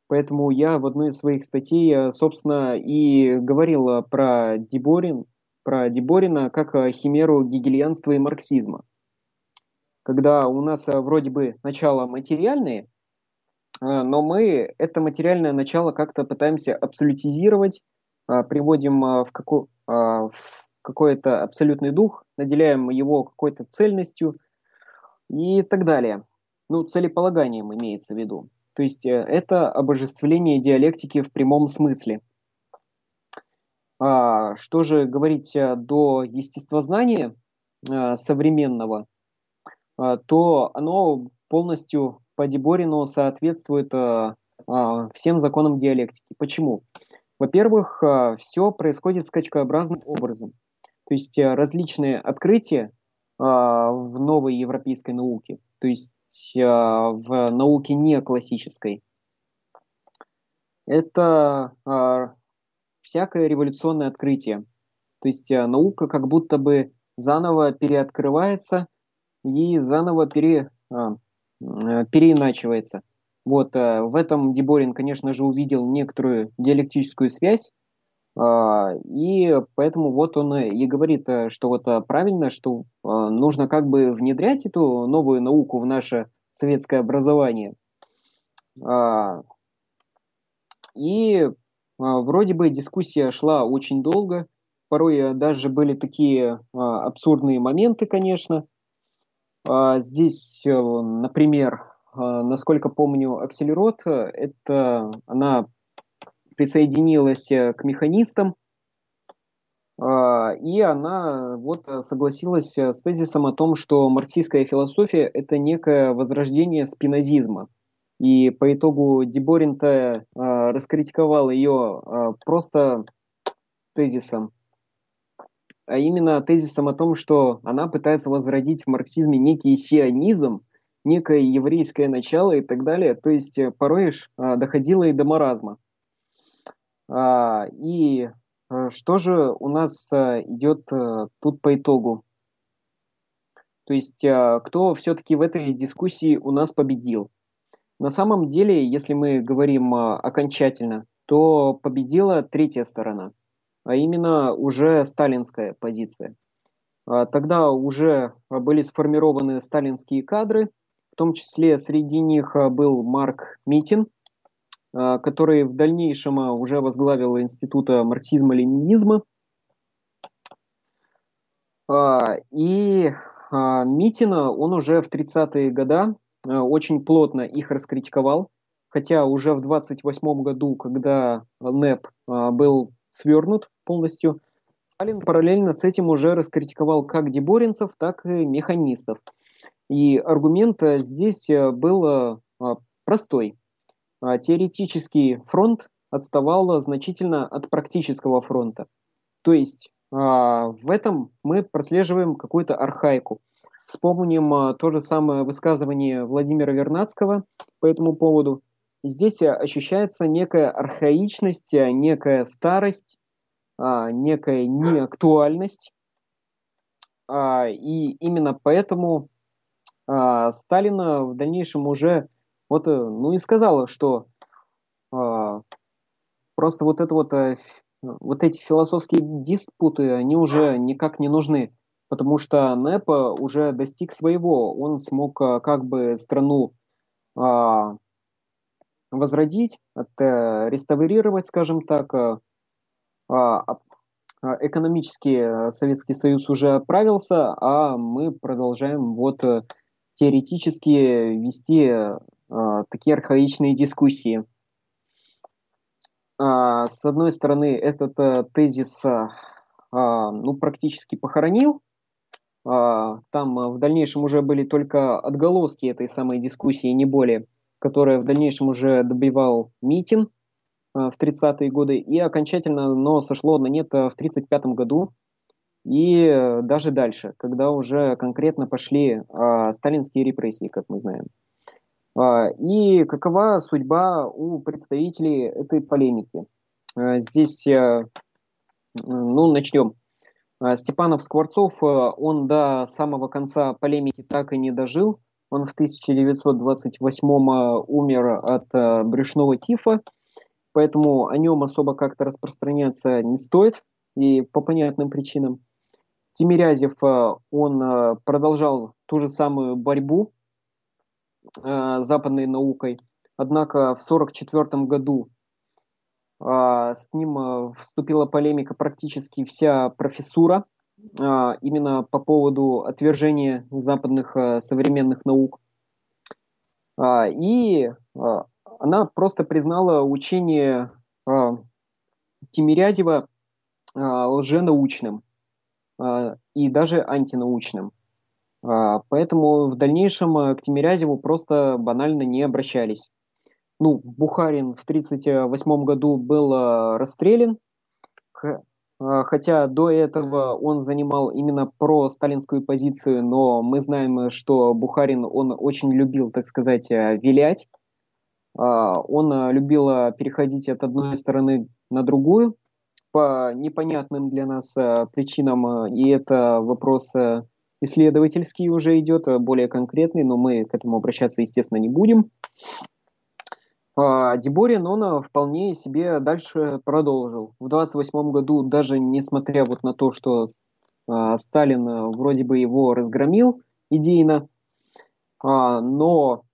Поэтому я в одной из своих статей, э, собственно, и говорил про Деборин, про Деборина как химеру гегельянства и марксизма. Когда у нас вроде бы начало материальное, но мы это материальное начало как-то пытаемся абсолютизировать, приводим в, какую, в какой-то абсолютный дух, наделяем его какой-то цельностью и так далее. Ну, целеполаганием имеется в виду. То есть э, это обожествление диалектики в прямом смысле. А, что же говорить до естествознания современного, то оно полностью по Деборину соответствует всем законам диалектики. Почему? Во-первых, все происходит скачкообразным образом. То есть различные открытия в новой европейской науке, то есть в науке не классической, это всякое революционное открытие. То есть э, наука как будто бы заново переоткрывается и заново пере, а, э, переиначивается. Вот э, в этом Деборин, конечно же, увидел некоторую диалектическую связь, э, и поэтому вот он и говорит, э, что вот э, правильно, что э, нужно как бы внедрять эту новую науку в наше советское образование. Э, и а, вроде бы дискуссия шла очень долго, порой даже были такие а, абсурдные моменты, конечно. А, здесь, э, например, насколько помню, Акселерот, это она присоединилась к механистам, и она вот согласилась с тезисом о том, что марксистская философия – это некое возрождение спинозизма – и по итогу Деборин-то э, раскритиковал ее э, просто тезисом, а именно тезисом о том, что она пытается возродить в марксизме некий сионизм, некое еврейское начало и так далее. То есть э, порой э, доходило и до маразма. А, и э, что же у нас э, идет э, тут по итогу? То есть кто все-таки в этой дискуссии у нас победил? На самом деле, если мы говорим окончательно, то победила третья сторона, а именно уже сталинская позиция. А, тогда уже были сформированы сталинские кадры, в том числе среди них был Марк Митин, который в дальнейшем уже возглавил Института марксизма-ленинизма. И Митина он уже в 30-е годы очень плотно их раскритиковал, хотя уже в 28 году, когда НЭП был свернут полностью, Сталин параллельно с этим уже раскритиковал как деборинцев, так и механистов. И аргумент здесь был простой. Теоретический фронт отставал значительно от практического фронта. То есть в этом мы прослеживаем какую-то архаику. Вспомним а, то же самое высказывание Владимира Вернадского по этому поводу. Здесь а, ощущается некая архаичность, а, некая старость, некая неактуальность. И именно поэтому Сталина в дальнейшем уже вот, э, ну и сказала, что просто вот это вот, э, вот эти философские диспуты, они уже никак не нужны потому что НЭПа уже достиг своего. Он смог а, как бы страну а, возродить, это, реставрировать, скажем так. А, а, экономически Советский Союз уже оправился, а мы продолжаем вот э, теоретически вести такие архаичные дискуссии. А, с одной стороны, этот а, тезис а, ну, практически похоронил а, там а, в дальнейшем уже были только отголоски этой самой дискуссии, не более, которая в дальнейшем уже добивал Митин а, в 30-е годы, и окончательно оно сошло на нет в 1935 году, и э, даже дальше, когда уже конкретно пошли сталинские репрессии, как мы знаем. И какова судьба у представителей этой полемики? Здесь, э, ну, начнем. А, Степанов Скворцов, э, он до самого конца полемики так и не дожил. Он в 1928 э, умер от брюшного тифа, поэтому о нем особо как-то распространяться не стоит, и по понятным причинам. Тимирязев, он продолжал ту же самую борьбу западной наукой, однако в 1944 году а, с ним а, вступила полемика практически вся профессура, а, именно по поводу отвержения западных современных наук. И она просто признала учение Тимирязева лженаучным и даже антинаучным. Поэтому в дальнейшем к Тимирязеву просто банально не обращались. Ну, Бухарин в 1938 году был расстрелян, хотя до этого он занимал именно про сталинскую позицию, но мы знаем, что Бухарин, он очень любил, так сказать, вилять, а, он а, любил а, переходить от одной стороны на другую по непонятным для нас причинам, и это вопрос исследовательский уже идет, более конкретный, но мы к этому обращаться, естественно, не будем. Деборин, он вполне себе дальше продолжил. В 28 году, даже несмотря вот на то, что Сталин вроде бы его разгромил идейно, но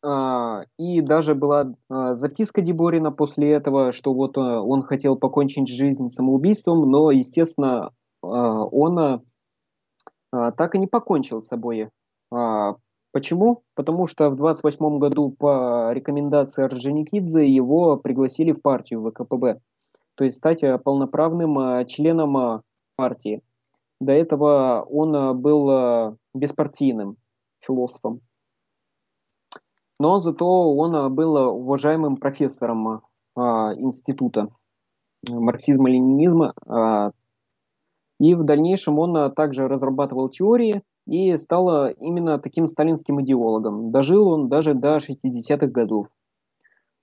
а, и даже была а, записка Деборина после этого, что вот а, он хотел покончить жизнь самоубийством, но, естественно, он так и не покончил с собой. Почему? Потому что в 28 году по рекомендации Орджоникидзе его пригласили в партию ВКПБ, то есть стать полноправным членом партии. До этого он был беспартийным философом но зато он а, был уважаемым профессором а, института марксизма-ленинизма, а, и в дальнейшем он а, также разрабатывал теории и стал именно таким сталинским идеологом. Дожил он даже до 60-х годов.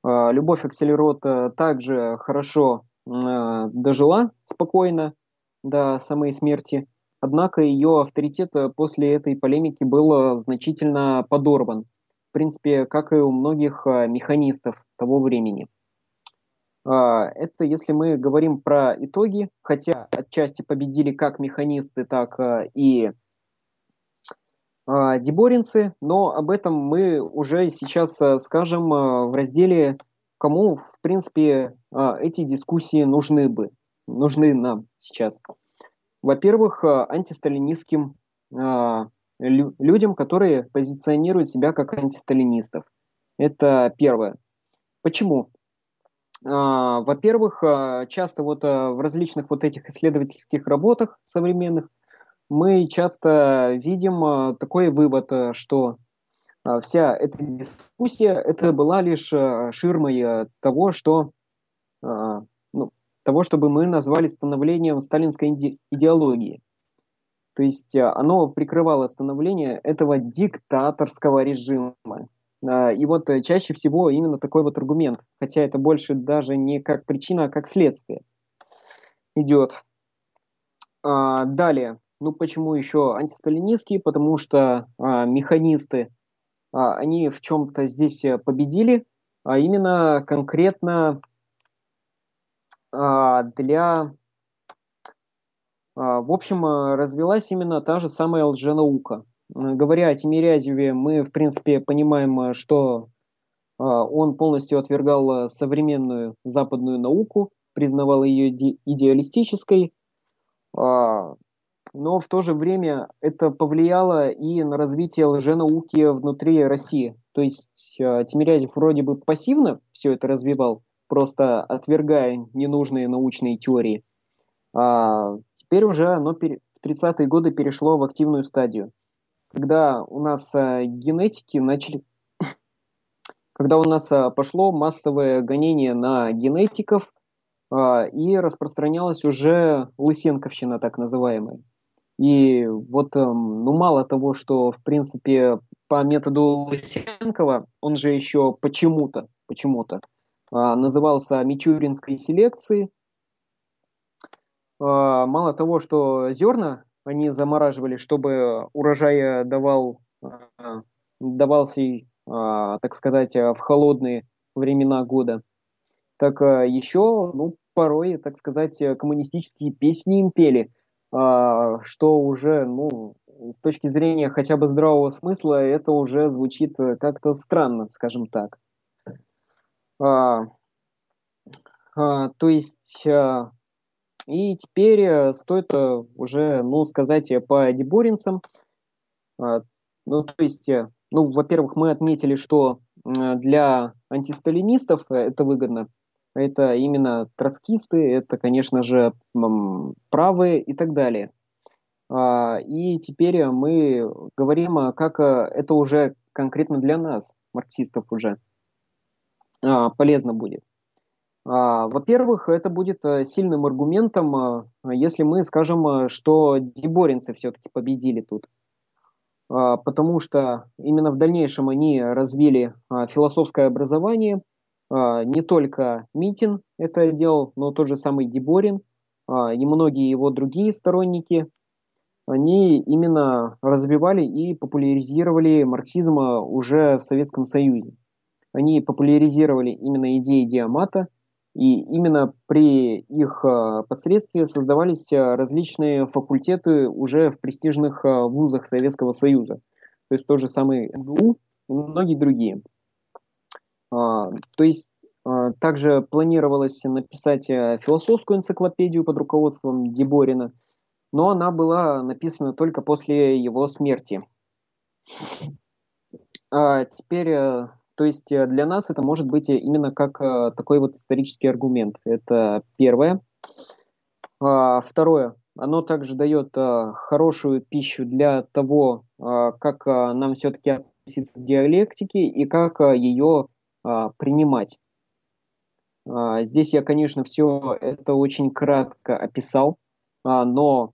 А, Любовь Акселерот также хорошо а, дожила спокойно до самой смерти, однако ее авторитет после этой полемики был значительно подорван принципе, как и у многих механистов того времени. А, это если мы говорим про итоги, хотя отчасти победили как механисты, так а, и деборинцы, но об этом мы уже сейчас скажем в разделе, кому, в принципе, эти дискуссии нужны бы, нужны нам сейчас. Во-первых, антисталинистским людям, которые позиционируют себя как антисталинистов. Это первое. Почему? А, во-первых, а, часто вот а, в различных вот этих исследовательских работах современных мы часто видим такой вывод, что вся эта дискуссия это была лишь ширмой того, что ну, того, чтобы мы назвали становлением сталинской идеологии. То есть оно прикрывало становление этого диктаторского режима. А, и вот э, чаще всего именно такой вот аргумент, хотя это больше даже не как причина, а как следствие идет. А, далее, ну почему еще антисталинистские? Потому что а, механисты, они в чем-то здесь э, победили, а именно конкретно для в общем, э, развелась именно та же самая лженаука. Говоря о Тимирязеве, мы, в принципе, понимаем, э, что а, он полностью отвергал э, современную западную науку, признавал ее идеалистической, но в то же время это повлияло и на развитие лженауки внутри России. То есть Тимирязев вроде бы пассивно все это развивал, просто отвергая ненужные научные теории – а, теперь уже оно в 30-е годы перешло в активную стадию. Когда у нас а, генетики начали... Когда у нас а, пошло массовое гонение на генетиков, а, и распространялась уже лысенковщина, так называемая. И вот, эм, ну, мало того, что, в принципе, по методу Лысенкова, он же еще почему-то, почему-то назывался Мичуринской селекцией, мало того, что зерна они замораживали, чтобы урожай давал, а, давался, а, так сказать, в холодные времена года, так еще, ну, порой, так сказать, коммунистические песни им пели, что уже, ну, с точки зрения хотя бы здравого смысла, это уже звучит как-то странно, скажем так. А, а, то есть и теперь э, стоит э, уже, ну, сказать э, по деборинцам. А, ну, то есть, ну, во-первых, мы отметили, что для антисталинистов это выгодно. это именно троцкисты, это, конечно же, правые и так далее. А, и теперь мы говорим, а, как это уже конкретно для нас, марксистов уже, полезно будет. Во-первых, это будет сильным аргументом, если мы скажем, что деборинцы все-таки победили тут. Потому что именно в дальнейшем они развили философское образование. Не только Митин это делал, но тот же самый Деборин и многие его другие сторонники – они именно развивали и популяризировали марксизм уже в Советском Союзе. Они популяризировали именно идеи Диамата, и именно при их а, посредстве создавались а, различные факультеты уже в престижных а, вузах Советского Союза. То есть тот же самый МГУ и многие другие. То есть также планировалось написать философскую энциклопедию под руководством Деборина – но она была написана только после его смерти. А теперь, то есть э, для нас это может быть именно как э, такой вот исторический аргумент. Это первое. А, второе. Оно также дает хорошую пищу для того, как нам все-таки относиться к диалектике и как ее принимать. Здесь я, конечно, все это очень кратко описал, но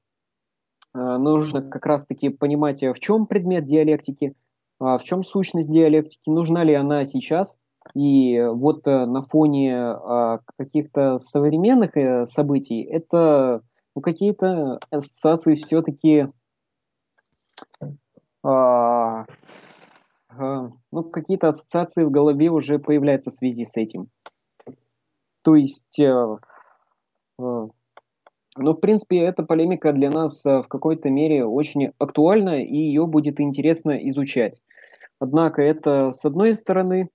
Э, нужно как раз-таки понимать, э, в чем предмет диалектики, а, в чем сущность диалектики, нужна ли она сейчас. И вот э, на фоне а, каких-то современных событий это ну, какие-то ассоциации все-таки а, ну, какие-то ассоциации в голове уже появляются в связи с этим. То есть но, в принципе, эта полемика для нас э, в какой-то мере очень актуальна, и ее будет интересно изучать. Однако это с одной стороны.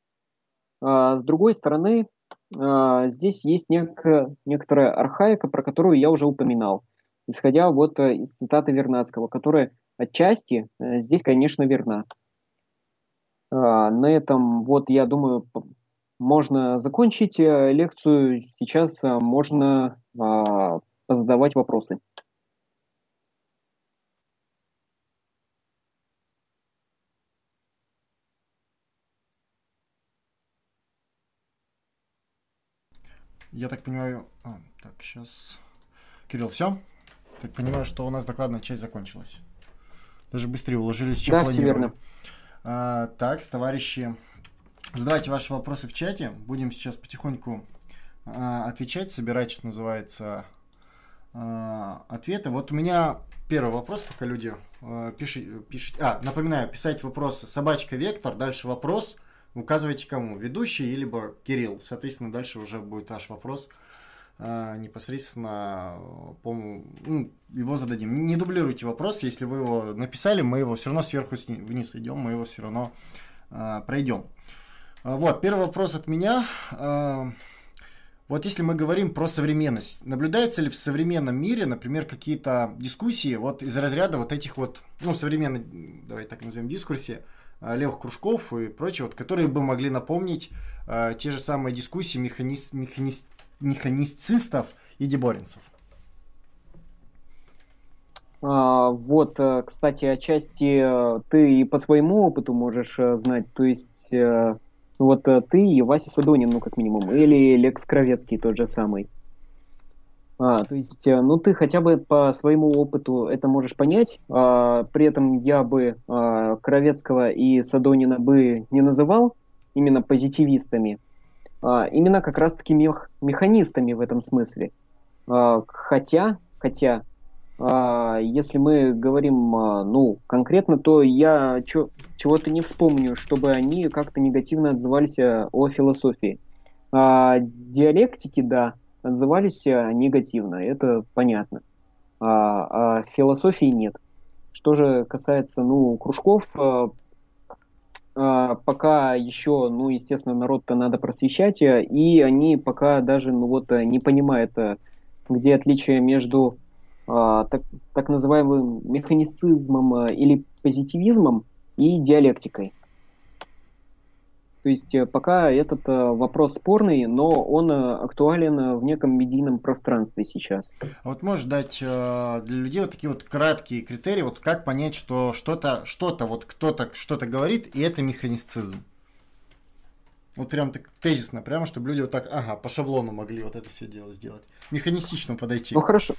А с другой стороны, а, здесь есть нек- некоторая архаика, про которую я уже упоминал, исходя вот э, из цитаты Вернадского, которая отчасти э, здесь, конечно, верна. А, на этом, вот, я думаю, можно закончить лекцию. Сейчас можно задавать вопросы. Я так понимаю... А, так, сейчас... Кирилл, все? Так понимаю, что у нас докладная часть закончилась. Даже быстрее уложились, чем да, планировали. Все верно. А, так, товарищи, задавайте ваши вопросы в чате. Будем сейчас потихоньку а, отвечать, собирать, что называется, а, ответы. Вот у меня первый вопрос, пока люди э, пишут, пишут. А, напоминаю, писать вопросы собачка Вектор, дальше вопрос, указывайте кому, ведущий, либо Кирилл. Соответственно, дальше уже будет ваш вопрос э, непосредственно, по ну, его зададим. Не дублируйте вопрос, если вы его написали, мы его все равно сверху вниз идем, мы его все равно э, пройдем. Вот, первый вопрос от меня. Э, вот если мы говорим про современность, наблюдается ли в современном мире, например, какие-то дискуссии вот из разряда вот этих вот, ну, современной, давай так назовем, дискуссии, э, левых кружков и прочего, вот, которые бы могли напомнить э, те же самые дискуссии механист, механист, механистцистов и деборинцев? А, вот, э, кстати, отчасти э, ты и по своему опыту можешь знать, то есть вот э, ты и Вася Садонин, ну, как минимум, или Лекс Кровецкий тот же самый. А, то есть, э, ну, ты хотя бы по своему опыту это можешь понять. А, при этом я бы а, Кровецкого и Садонина бы не называл именно позитивистами, а, именно как раз-таки мех, механистами в этом смысле. А, хотя, хотя, если мы говорим, а, ну, конкретно, то я чего-то не вспомню, чтобы они как-то негативно отзывались а, о философии. А диалектики, да, отзывались негативно, это понятно. А, а философии нет. Что же касается, ну, кружков, а, пока еще, ну, естественно, народ-то надо просвещать, и они пока даже, ну, вот, не понимают, где отличие между а, так, так называемым механицизмом а, или позитивизмом и диалектикой. То есть э, пока этот э, вопрос спорный, но он э, актуален в неком медийном пространстве сейчас. А вот можешь дать для людей вот такие вот краткие критерии, вот как понять, что что-то, что-то, вот кто-то что-то говорит, и это механисцизм? Вот прям так тезисно, прямо, чтобы люди вот так, ага, по шаблону могли вот это все дело сделать. Механистично подойти. Ну хорошо.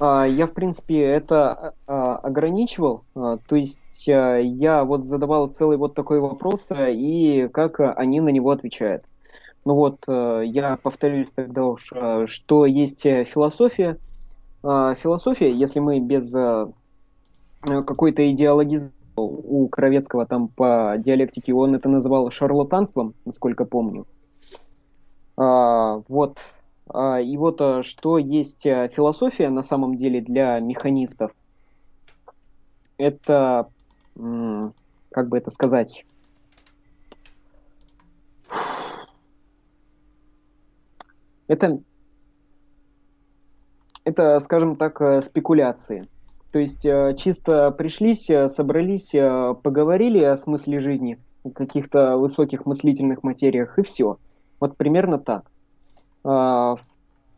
А, я, в принципе, это а, ограничивал. А, то есть я вот задавал целый вот такой вопрос, и как они на него отвечают. Ну вот, я повторюсь тогда уж, что есть философия. Философия, если мы без какой-то идеологизации у Кровецкого там по диалектике он это называл шарлатанством, насколько помню. Вот. А, и вот а, что есть а, философия на самом деле для механистов. Это, как бы это сказать, это, это, скажем так, э, спекуляции. То есть э, чисто пришлись, э, собрались, поговорили о смысле жизни, о каких-то высоких мыслительных материях, и все. Вот примерно так. А,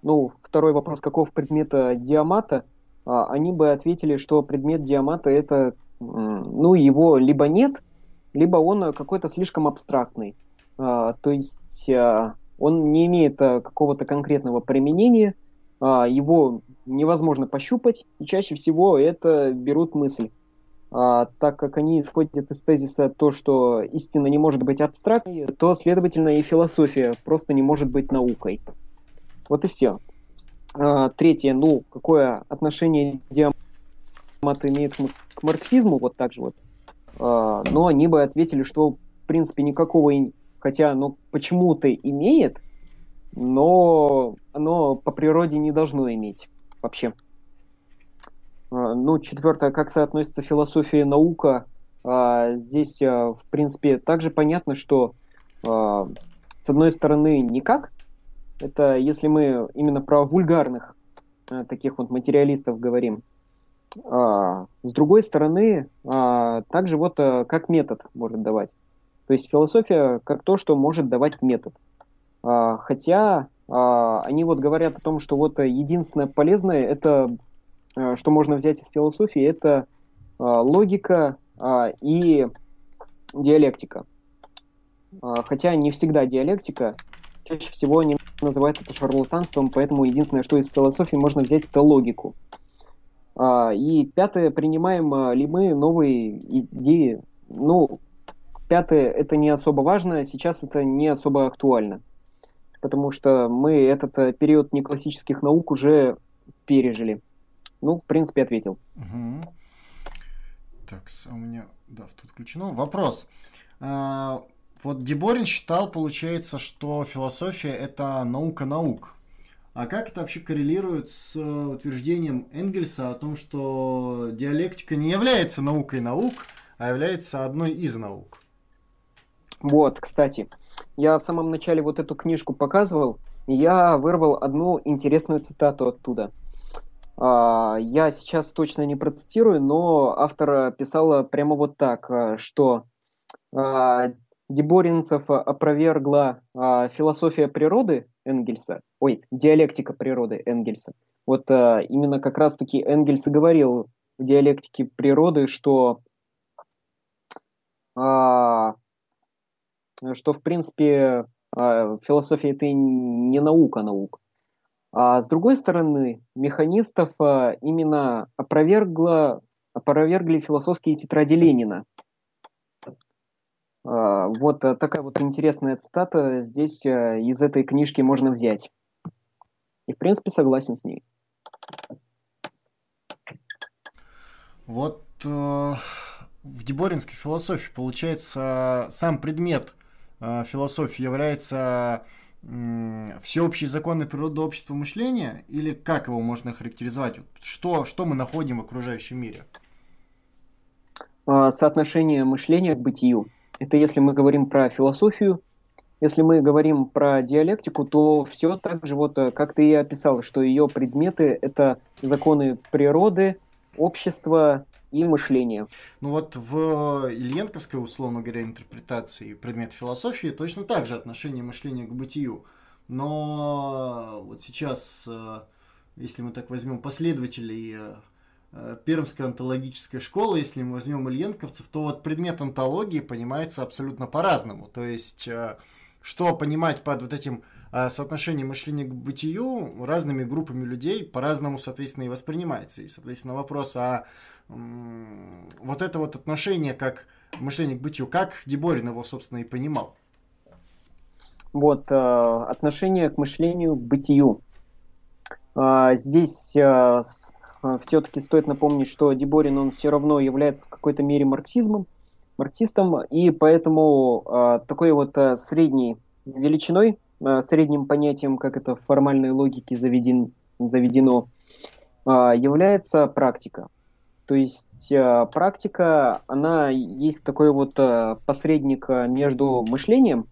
ну, второй вопрос, каков предмет диамата? А, они бы ответили, что предмет диамата это, ну, его либо нет, либо он какой-то слишком абстрактный. А, то есть он не имеет какого-то конкретного применения, его невозможно пощупать, и чаще всего это берут мысль. А, так как они исходят из тезиса то, что истина не может быть абстрактной, то, следовательно, и философия просто не может быть наукой. Вот и все. А, третье, ну, какое отношение диамат имеет к марксизму, вот так же вот. А, но они бы ответили, что, в принципе, никакого, хотя, ну, почему-то имеет, но оно по природе не должно иметь вообще. А, ну, четвертое, как соотносится философия и наука. А, здесь, а, в принципе, также понятно, что с одной стороны никак. Это если мы именно про вульгарных таких вот материалистов говорим. С другой стороны, также вот как метод может давать. То есть философия как то, что может давать метод. Хотя они вот говорят о том, что вот единственное полезное, это что можно взять из философии, это логика и диалектика. Хотя не всегда диалектика, чаще всего они называют это шарлатанством, поэтому единственное, что из философии можно взять, это логику. И пятое, принимаем ли мы новые идеи? Ну, пятое, это не особо важно, сейчас это не особо актуально потому что мы этот э, период неклассических наук уже пережили. Ну, в принципе, ответил. Угу. Так, у меня, да, тут включено. Вопрос. А, вот Деборин считал, получается, что философия это наука наук. А как это вообще коррелирует с утверждением Энгельса о том, что диалектика не является наукой наук, а является одной из наук? Вот, кстати, я в самом начале вот эту книжку показывал, и я вырвал одну интересную цитату оттуда. А, я сейчас точно не процитирую, но автор писала прямо вот так, а, что а, Деборинцев опровергла философия природы Энгельса, ой, диалектика природы Энгельса. Вот именно как раз-таки Энгельс и говорил в диалектике природы, что что, в принципе, философия это не наука наук. А с другой стороны, механистов а, именно опровергло, опровергли философские тетради Ленина. А, вот такая вот интересная цитата здесь из этой книжки можно взять. И, в принципе, согласен с ней. Вот э, в деборинской философии, получается, сам предмет Э, философии является всеобщие законы природы общества мышления, или как его можно характеризовать? Что, что мы находим в окружающем мире? А, соотношение мышления к бытию. Это если мы говорим про философию, если мы говорим про диалектику, то все так же, вот э, как ты и описал, что ее предметы – это законы природы, общества и мышление. Ну вот в Ильенковской, условно говоря, интерпретации предмета философии точно так же отношение мышления к бытию. Но вот сейчас, э, если мы так возьмем последователей э, э, Пермской онтологической школы, если мы возьмем ильенковцев, то вот предмет онтологии понимается абсолютно по-разному. То есть, что понимать под вот этим соотношением мышления к бытию разными группами людей по-разному, соответственно, и воспринимается. И, соответственно, вопрос, а вот это вот отношение как мышление к бытию, как Деборин его, собственно, и понимал? Вот, э, отношение к мышлению, к бытию. Э, здесь э, все-таки стоит напомнить, что Деборин, он все равно является в какой-то мере марксизмом, марксистом, и поэтому такой вот средней величиной, средним понятием, как это в формальной логике заведен, заведено, является практика. То есть практика, она есть такой вот посредник между мышлением,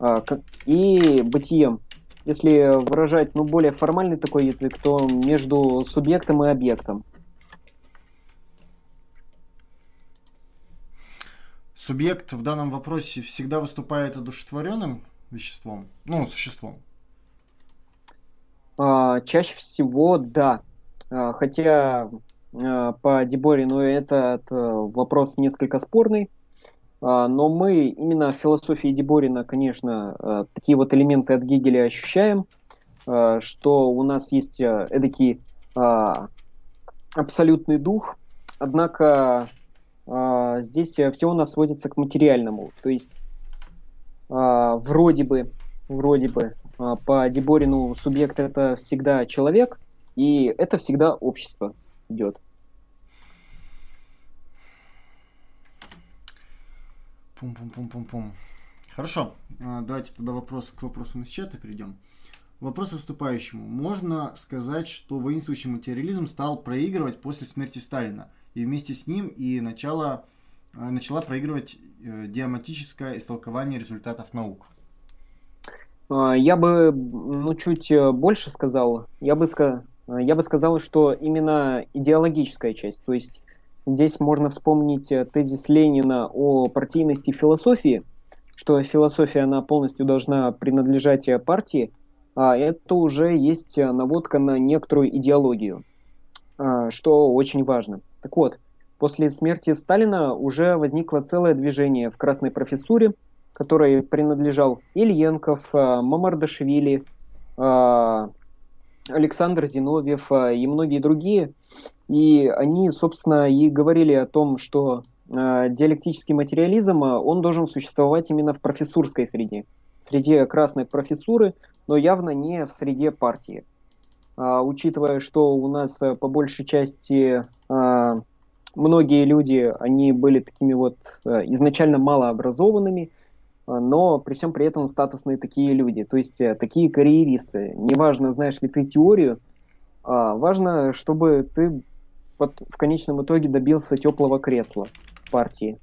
а, и бытием. Если выражать ну, более формальный такой язык, то между субъектом и объектом. Субъект в данном вопросе всегда выступает одушевленным веществом, ну, существом. А, чаще всего да. А, хотя а, по Деборину этот э, вопрос несколько спорный. А, но мы именно в философии Деборина, конечно, э, такие вот элементы от Гегеля ощущаем, э, что у нас есть э, эдакий а, абсолютный дух, однако а, здесь все у нас сводится к материальному. То есть вроде бы, вроде бы по Деборину субъект это всегда человек, и это всегда общество идет. Пум-пум-пум-пум-пум. Хорошо, а, давайте тогда вопрос к вопросам из чата перейдем. Вопрос выступающему. Можно сказать, что воинствующий материализм стал проигрывать после смерти Сталина, и вместе с ним и начало, а, начала проигрывать э, диаматическое истолкование результатов наук? А, я бы ну, чуть э, больше сказал. Я бы, я бы сказал, что именно идеологическая часть, то есть Здесь можно вспомнить э, тезис Ленина о партийности философии, что философия, она полностью должна принадлежать э, партии, а это уже есть э, наводка на некоторую идеологию, а, что очень важно. Так вот, после смерти Сталина уже возникло целое движение в Красной профессуре, которой принадлежал Ильенков, Мамардашвили, Александр Зиновьев и многие другие. И они, собственно, и говорили о том, что э, диалектический материализм, э, он должен существовать именно в профессурской среде, в среде красной профессуры, но явно не в среде партии. А, учитывая, что у нас по большей части а, многие люди, они были такими вот а, изначально малообразованными, но при всем при этом статусные такие люди, то есть такие карьеристы. Неважно, знаешь ли ты теорию, важно, чтобы ты в конечном итоге добился теплого кресла партии.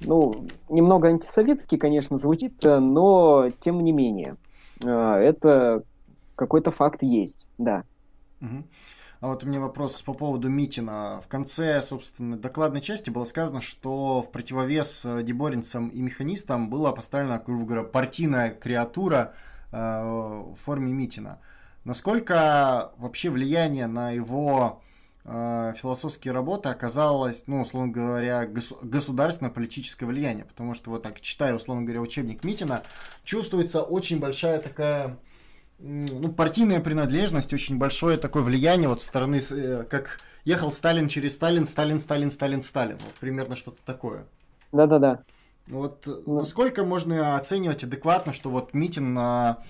Ну, немного антисоветский, конечно, звучит, э, но тем не менее, э, это какой-то факт есть, да. Угу. А вот у меня вопрос по поводу Митина. В конце, собственно, докладной части было сказано, что в противовес э, деборинцам и механистам была поставлена, грубо говоря, партийная креатура э, в форме Митина. Насколько вообще влияние на его э, философские работы оказалось, ну, условно говоря, гос- государственно-политическое влияние. Потому что вот так, читая, условно говоря, учебник Митина, чувствуется очень большая такая ну, партийная принадлежность, очень большое такое влияние вот со стороны, э, как ехал Сталин через Сталин, Сталин, Сталин, Сталин, Сталин. Вот примерно что-то такое. Да-да-да. Вот ну. насколько можно оценивать адекватно, что вот Митин а,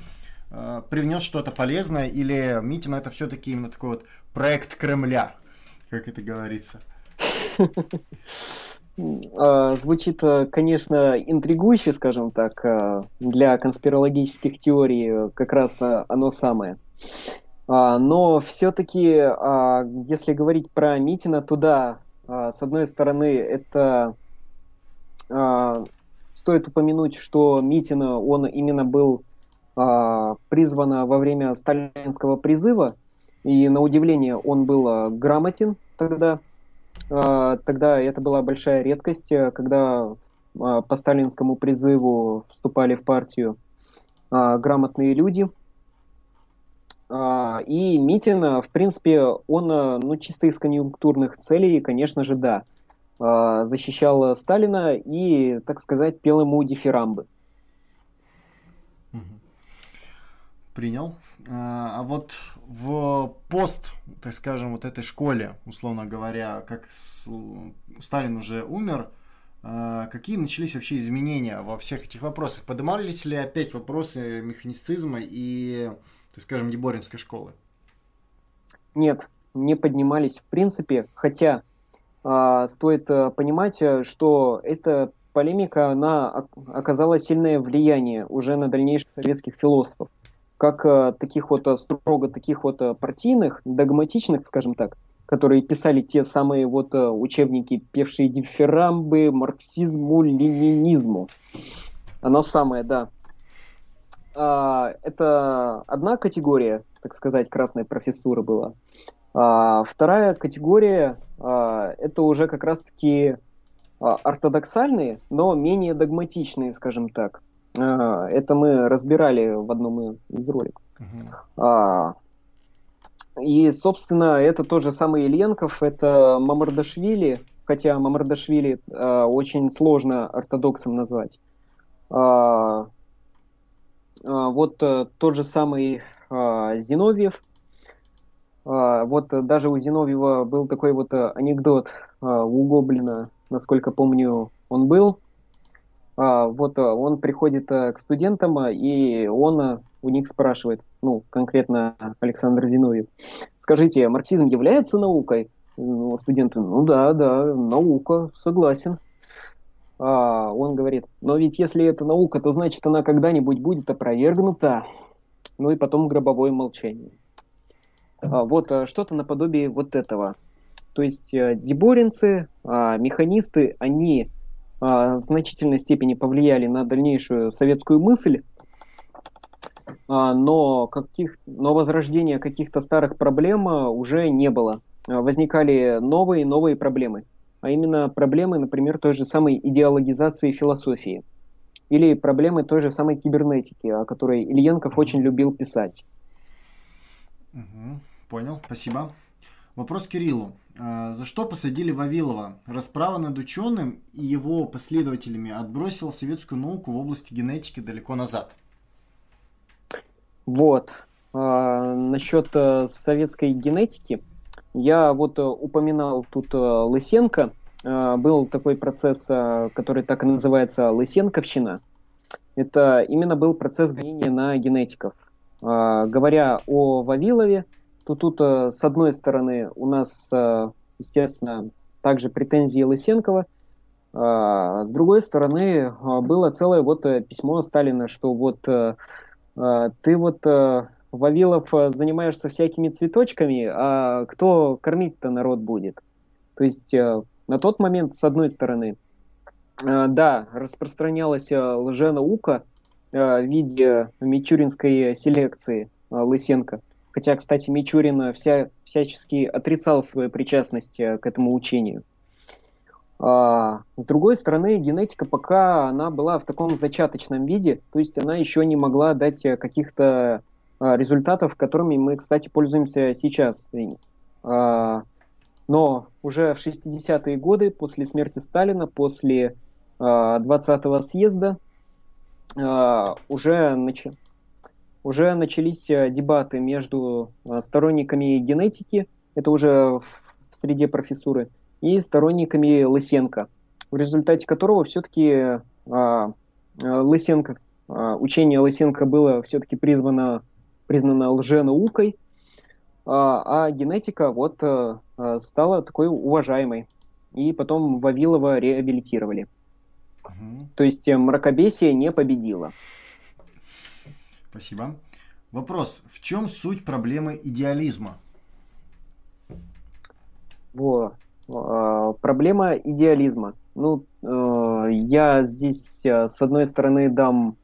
а, привнес что-то полезное, или Митин это все-таки именно такой вот проект Кремля? как это говорится. (laughs) А, звучит, э, конечно, интригующе, скажем так, э, для конспирологических теорий э, как раз оно самое. А, но все-таки, а, если говорить про Митина, то да, с одной стороны, это стоит упомянуть, что Митина, он именно был призван во время сталинского призыва, и на удивление он был грамотен тогда. Тогда это была большая редкость, когда по сталинскому призыву вступали в партию грамотные люди. И Митин, в принципе, он, ну, чисто из конъюнктурных целей, конечно же, да, защищал Сталина и, так сказать, пел ему дифирамбы. Принял. А, а вот в пост, так скажем, вот этой школе, условно говоря, как Сталин уже умер, а, какие начались вообще изменения во всех этих вопросах? Поднимались ли опять вопросы механицизма и, так скажем, Деборинской школы? Нет, не поднимались в принципе, хотя э, стоит э, понимать, что эта полемика, она оказала сильное влияние уже на дальнейших советских философов как э, таких вот э, строго таких вот э, партийных, догматичных, скажем так, которые писали те самые вот учебники, певшие дифирамбы марксизму, ленинизму. Оно самое, да. А, это одна категория, так сказать, красная профессура была. А, вторая категория а, это уже как раз-таки ортодоксальные, но менее догматичные, скажем так. А, это мы разбирали в одном из роликов. Uh-huh. И, собственно, это тот же самый Ильенков, это Мамардашвили, хотя Мамардашвили э, очень сложно ортодоксом назвать. Э, э, вот э, тот же самый э, Зиновьев. Э, вот даже у Зиновьева был такой вот анекдот э, у Гоблина, насколько помню, он был. А, вот а, он приходит а, к студентам, и он у них спрашивает, ну, конкретно Александр Зиновьев, скажите, марксизм является наукой? Ну, студенты, ну да, да, наука, согласен. А, он говорит, но ведь если это наука, то значит она когда-нибудь будет опровергнута. Ну и потом гробовое молчание. А, вот что-то наподобие вот этого. То есть деборинцы, механисты, они а, в значительной степени повлияли на дальнейшую советскую мысль, а, но, каких, но возрождения каких-то старых проблем а, уже не было. Возникали новые и новые проблемы. А именно проблемы, например, той же самой идеологизации философии. Или проблемы той же самой кибернетики, о которой Ильенков очень любил писать. Угу, понял, спасибо. Вопрос Кириллу. А, за что посадили Вавилова? Расправа над ученым и его последователями отбросила советскую науку в области генетики далеко назад. Вот. А, насчет а, советской генетики. Я вот а, упоминал тут а, Лысенко. А, был такой процесс, который так и называется Лысенковщина. Это именно был процесс гонения на генетиков. Говоря о Вавилове, то тут, э, с одной стороны, у нас, э, естественно, также претензии Лысенкова, а с другой стороны, э, было целое вот письмо Сталина, что вот ты вот, Вавилов, занимаешься всякими цветочками, а кто кормить-то народ будет? То есть на тот момент, с одной стороны, да, распространялась лженаука в виде мичуринской селекции Лысенко, Хотя, кстати, Мичурин вся, всячески отрицал свою причастность э, к этому учению. А, с другой стороны, генетика пока она была в таком зачаточном виде, то есть она еще не могла дать э, каких-то а, результатов, которыми мы, кстати, пользуемся сейчас. А, но уже в 60-е годы, после смерти Сталина, после 20-го съезда, уже начали уже начались э, дебаты между э, сторонниками генетики, это уже в среде профессуры, и сторонниками Лысенко, в результате которого все-таки э, Лысенко, учение Лысенко было все-таки призвано, признано лженаукой, а, а генетика вот стала такой уважаемой. И потом Вавилова реабилитировали. Угу. То есть мракобесие не победило. Спасибо. Вопрос. В чем суть проблемы идеализма? Во. Э, проблема идеализма. Ну, э, я здесь, э, с одной стороны, дам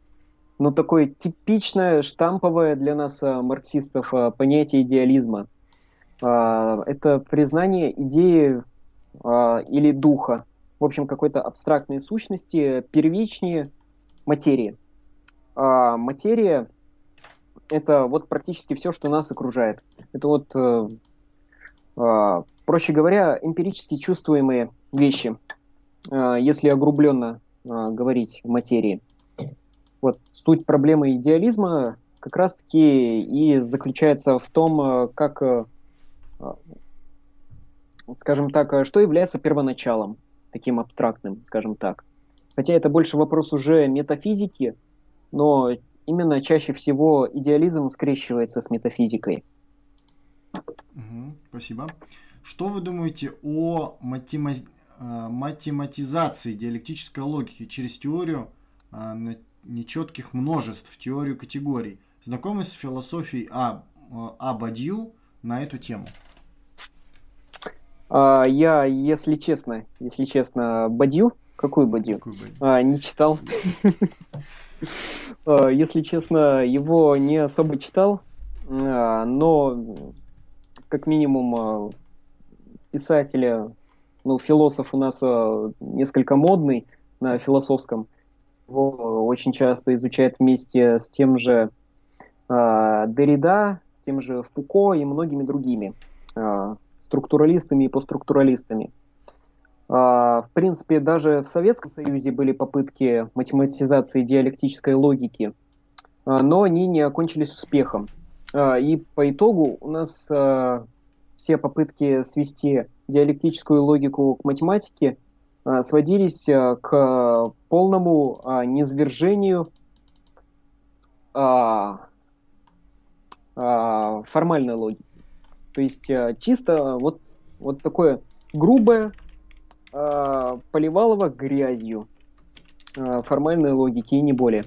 ну, такое типичное, штамповое для нас, марксистов, понятие идеализма. Это признание идеи или духа, в общем, какой-то абстрактной сущности, первичнее материи. А материя — это вот практически все, что нас окружает. Это вот, э, э, проще говоря, эмпирически чувствуемые вещи, э, если огрубленно говорить материи. Вот суть проблемы идеализма как раз-таки и заключается в том, э, как, э, скажем так, что является первоначалом таким абстрактным, скажем так. Хотя это больше вопрос уже метафизики, но именно чаще всего идеализм скрещивается с метафизикой. Угу, спасибо. Что вы думаете о матема... Математизации диалектической логики через теорию э, нечетких множеств, теорию категорий? Знакомы с философией А. Э, а. Бадью на эту тему? А, я, если честно, если честно, Бадью, какую Бадью? Какую Бадью? А, не читал. (laughs) А, если честно, его не особо читал, а, но как минимум а, писателя, ну, философ у нас несколько модный на философском. Его очень часто изучают вместе с тем же Деррида, с тем же Фуко и многими другими структуралистами и постструктуралистами. В принципе, даже в Советском Союзе были попытки математизации диалектической логики, а, но они не окончились успехом. А, и по итогу у нас все попытки свести диалектическую логику к математике сводились к полному низвержению формальной логики. То есть чисто вот, вот такое грубое э, Поливалова грязью э, формальной логики и не более.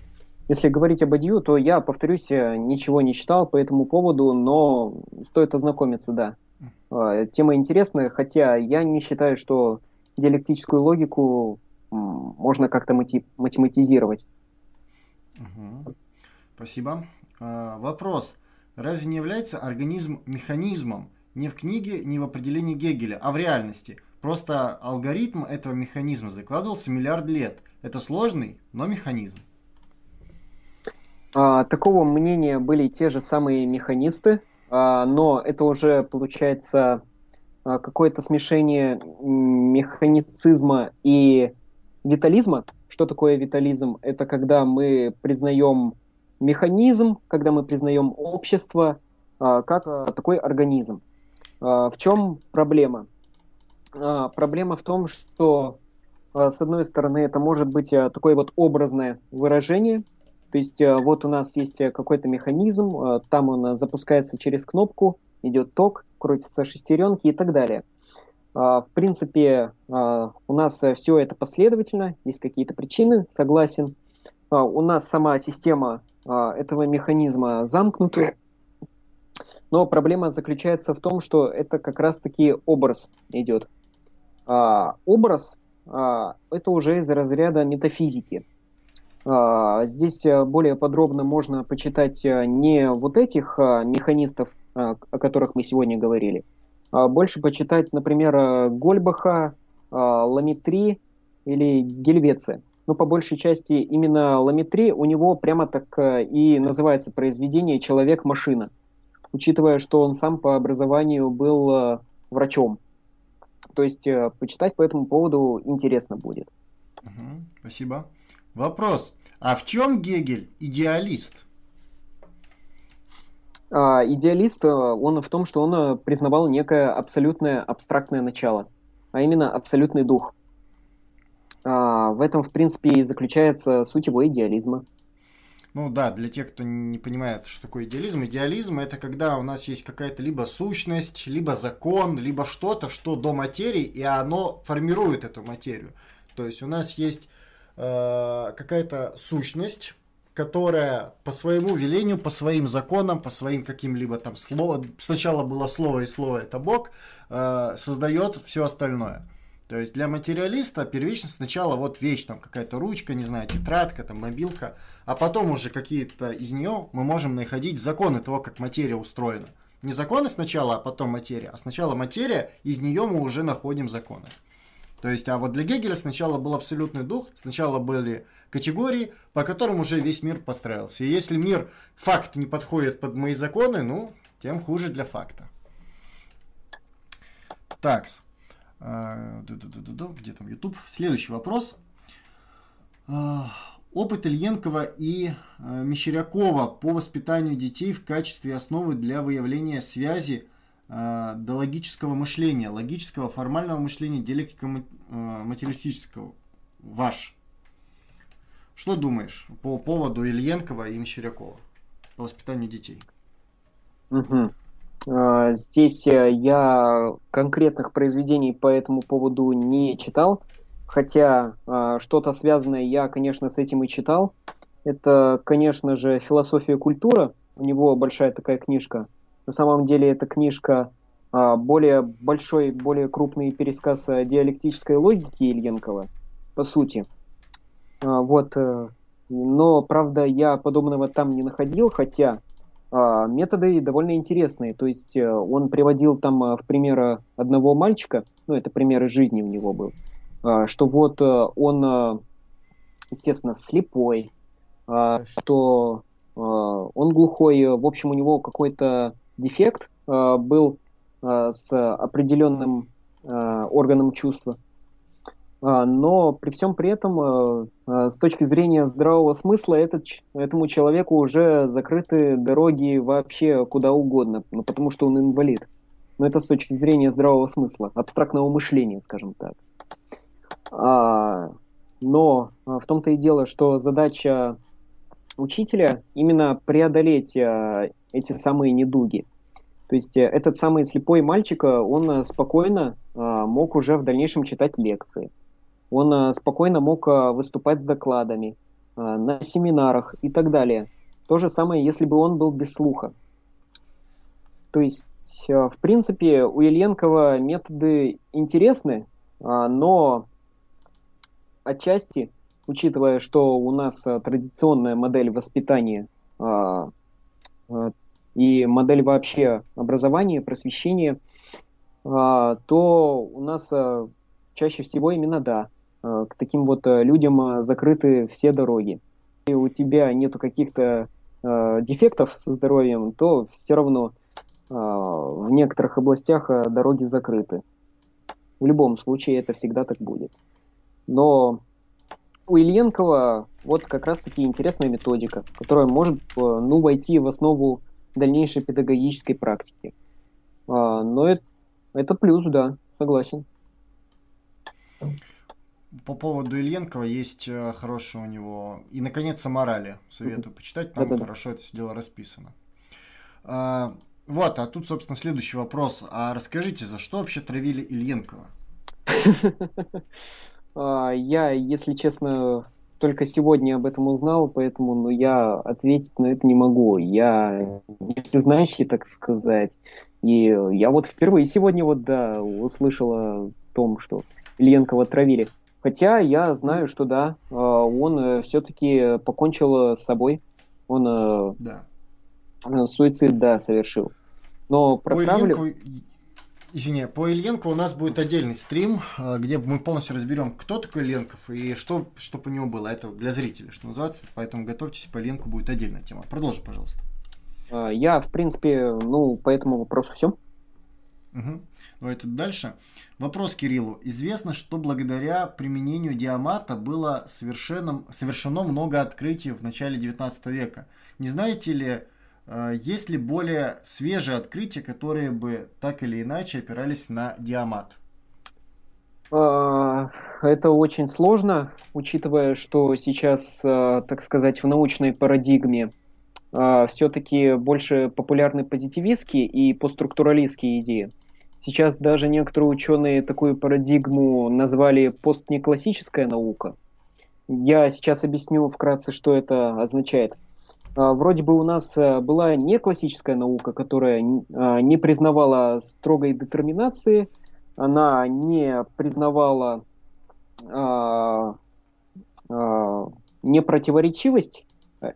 Если говорить об Адью, то я, повторюсь, э, ничего не читал по этому поводу, но стоит ознакомиться, да. Э, тема интересная, хотя я не считаю, что диалектическую логику можно как-то мати- математизировать. Угу. Спасибо. А, вопрос. Разве не является организм механизмом не в книге, не в определении Гегеля, а в реальности? Просто алгоритм этого механизма закладывался миллиард лет. Это сложный, но механизм. А, такого мнения были те же самые механисты, а, но это уже получается а, какое-то смешение механицизма и витализма. Что такое витализм? Это когда мы признаем механизм, когда мы признаем общество а, как а, такой организм. В чем проблема? А, проблема в том, что а, с одной стороны это может быть а, такое вот образное выражение, то есть вот у нас есть какой-то механизм, там он запускается через кнопку, идет ток, крутятся шестеренки и так далее. В принципе, у нас все это последовательно, есть какие-то причины, согласен. У нас сама система этого механизма замкнута, но проблема заключается в том, что это как раз-таки образ идет. А, образ а, это уже из разряда метафизики. А, здесь э, более подробно можно почитать э, не вот этих а, механистов, а, о которых мы сегодня говорили, а больше почитать, например, э, Гольбаха, а, Ламетри или Гельвеция. Но по большей части именно Ламетри у него прямо так и называется произведение «Человек-машина», учитывая, что он сам по образованию был врачом. То есть э, почитать по этому поводу интересно будет. Угу, спасибо. Вопрос. А в чем Гегель идеалист? А, идеалист, э, он в том, что он э, признавал некое абсолютное абстрактное начало, а именно абсолютный дух. А, в этом, в принципе, и заключается суть его идеализма. Ну да, для тех, кто не понимает, что такое идеализм. Идеализм это когда у нас есть какая-то либо сущность, либо закон, либо что-то, что до материи, и оно формирует эту материю. То есть у нас есть э, какая-то сущность, которая по своему велению, по своим законам, по своим каким-либо там словам, сначала было слово и слово это Бог, э, создает все остальное. То есть для материалиста первично сначала вот вещь, там какая-то ручка, не знаю, тетрадка, там мобилка, а потом уже какие-то из нее мы можем находить законы того, как материя устроена. не законы сначала, а потом материя, а сначала материя, из нее мы уже находим законы. То есть, а вот для Гегеля сначала был абсолютный дух, сначала были категории, по которым уже весь мир подстраивался. И если мир, факт не подходит под мои законы, ну, тем хуже для факта. Такс. А, где там YouTube? Следующий вопрос. А, опыт Ильенкова и а, Мещерякова по воспитанию детей в качестве основы для выявления связи до логического мышления, логического формального мышления, диалектика материалистического. Ваш. Что думаешь по поводу Ильенкова и Мещерякова по воспитанию детей? Угу. Здесь э, я конкретных произведений по этому поводу не читал, хотя а, что-то связанное я, конечно, с этим и читал. Это, конечно же, «Философия культура». У него большая такая книжка. На самом деле эта книжка а, более большой, более крупный пересказ диалектической логики Ильенкова, по сути. Вот. Э, но, правда, я подобного там не находил, хотя а, методы довольно интересные. То есть э, он приводил там э, в пример одного мальчика, ну это пример из жизни у него был, а, что вот э, он, естественно, слепой, а, что он глухой, в общем, у него какой-то дефект был с определенным органом чувства. А, но при всем при этом, э, э, с точки зрения здравого смысла, этот, этому человеку уже закрыты дороги вообще куда угодно, ну, потому что он инвалид. Но это с точки зрения здравого смысла, абстрактного мышления, скажем так. А, но а, в том-то и дело, что задача учителя именно преодолеть эти самые недуги. То есть этот самый слепой мальчик, он спокойно мог уже в дальнейшем читать лекции он э, спокойно мог э, выступать с докладами э, на семинарах и так далее. То же самое, если бы он был без слуха. То есть, в принципе, у Ильенкова методы интересны, но отчасти, учитывая, что у нас традиционная модель воспитания и модель вообще образования, просвещения, то у нас чаще всего именно да, к таким вот э, людям э, закрыты все дороги. И у тебя нету каких-то э, дефектов со здоровьем, то все равно э, в некоторых областях дороги закрыты. В любом случае это всегда так будет. Но у Ильенкова вот как раз-таки интересная методика, которая может ну, войти в основу дальнейшей педагогической практики. Но это, это плюс, да, согласен. По поводу Ильенкова есть э, хорошее у него. И, наконец, о морали. Советую почитать, там Да-да-да. хорошо это все дело расписано. А, вот, а тут, собственно, следующий вопрос. А расскажите, за что вообще травили Ильенкова? (laughs) А, я, если честно, только сегодня об этом узнал, поэтому ну, я ответить на это не могу. Я не всезнающий, так сказать. И я вот впервые сегодня вот, да, услышала о том, что Ильенкова травили. Хотя я знаю, что да, э, он э, все-таки покончил с собой. Он э, да. суицид, да, совершил. Но про травлю... Извини, по Ильенко у нас будет отдельный стрим, где мы полностью разберем, кто такой Ильенков и что, что по нему было. Это для зрителей, что называется. Поэтому готовьтесь, по Ильенко будет отдельная тема. Продолжи, пожалуйста. Я, в принципе, ну, по этому вопросу все. Угу. Давай тут дальше. Вопрос Кириллу. Известно, что благодаря применению диамата было совершено, совершено много открытий в начале 19 века. Не знаете ли, э, есть ли более свежие открытия, которые бы так или иначе опирались на диамат? А, это очень сложно, учитывая, что сейчас, э, так сказать, в научной парадигме э, все-таки больше популярны позитивистские и постструктуралистские идеи. Сейчас даже некоторые ученые такую парадигму назвали постнеклассическая наука. Я сейчас объясню вкратце, что это означает. А, вроде бы у нас э, была не классическая наука, которая а, не признавала строгой детерминации, она не признавала а, непротиворечивость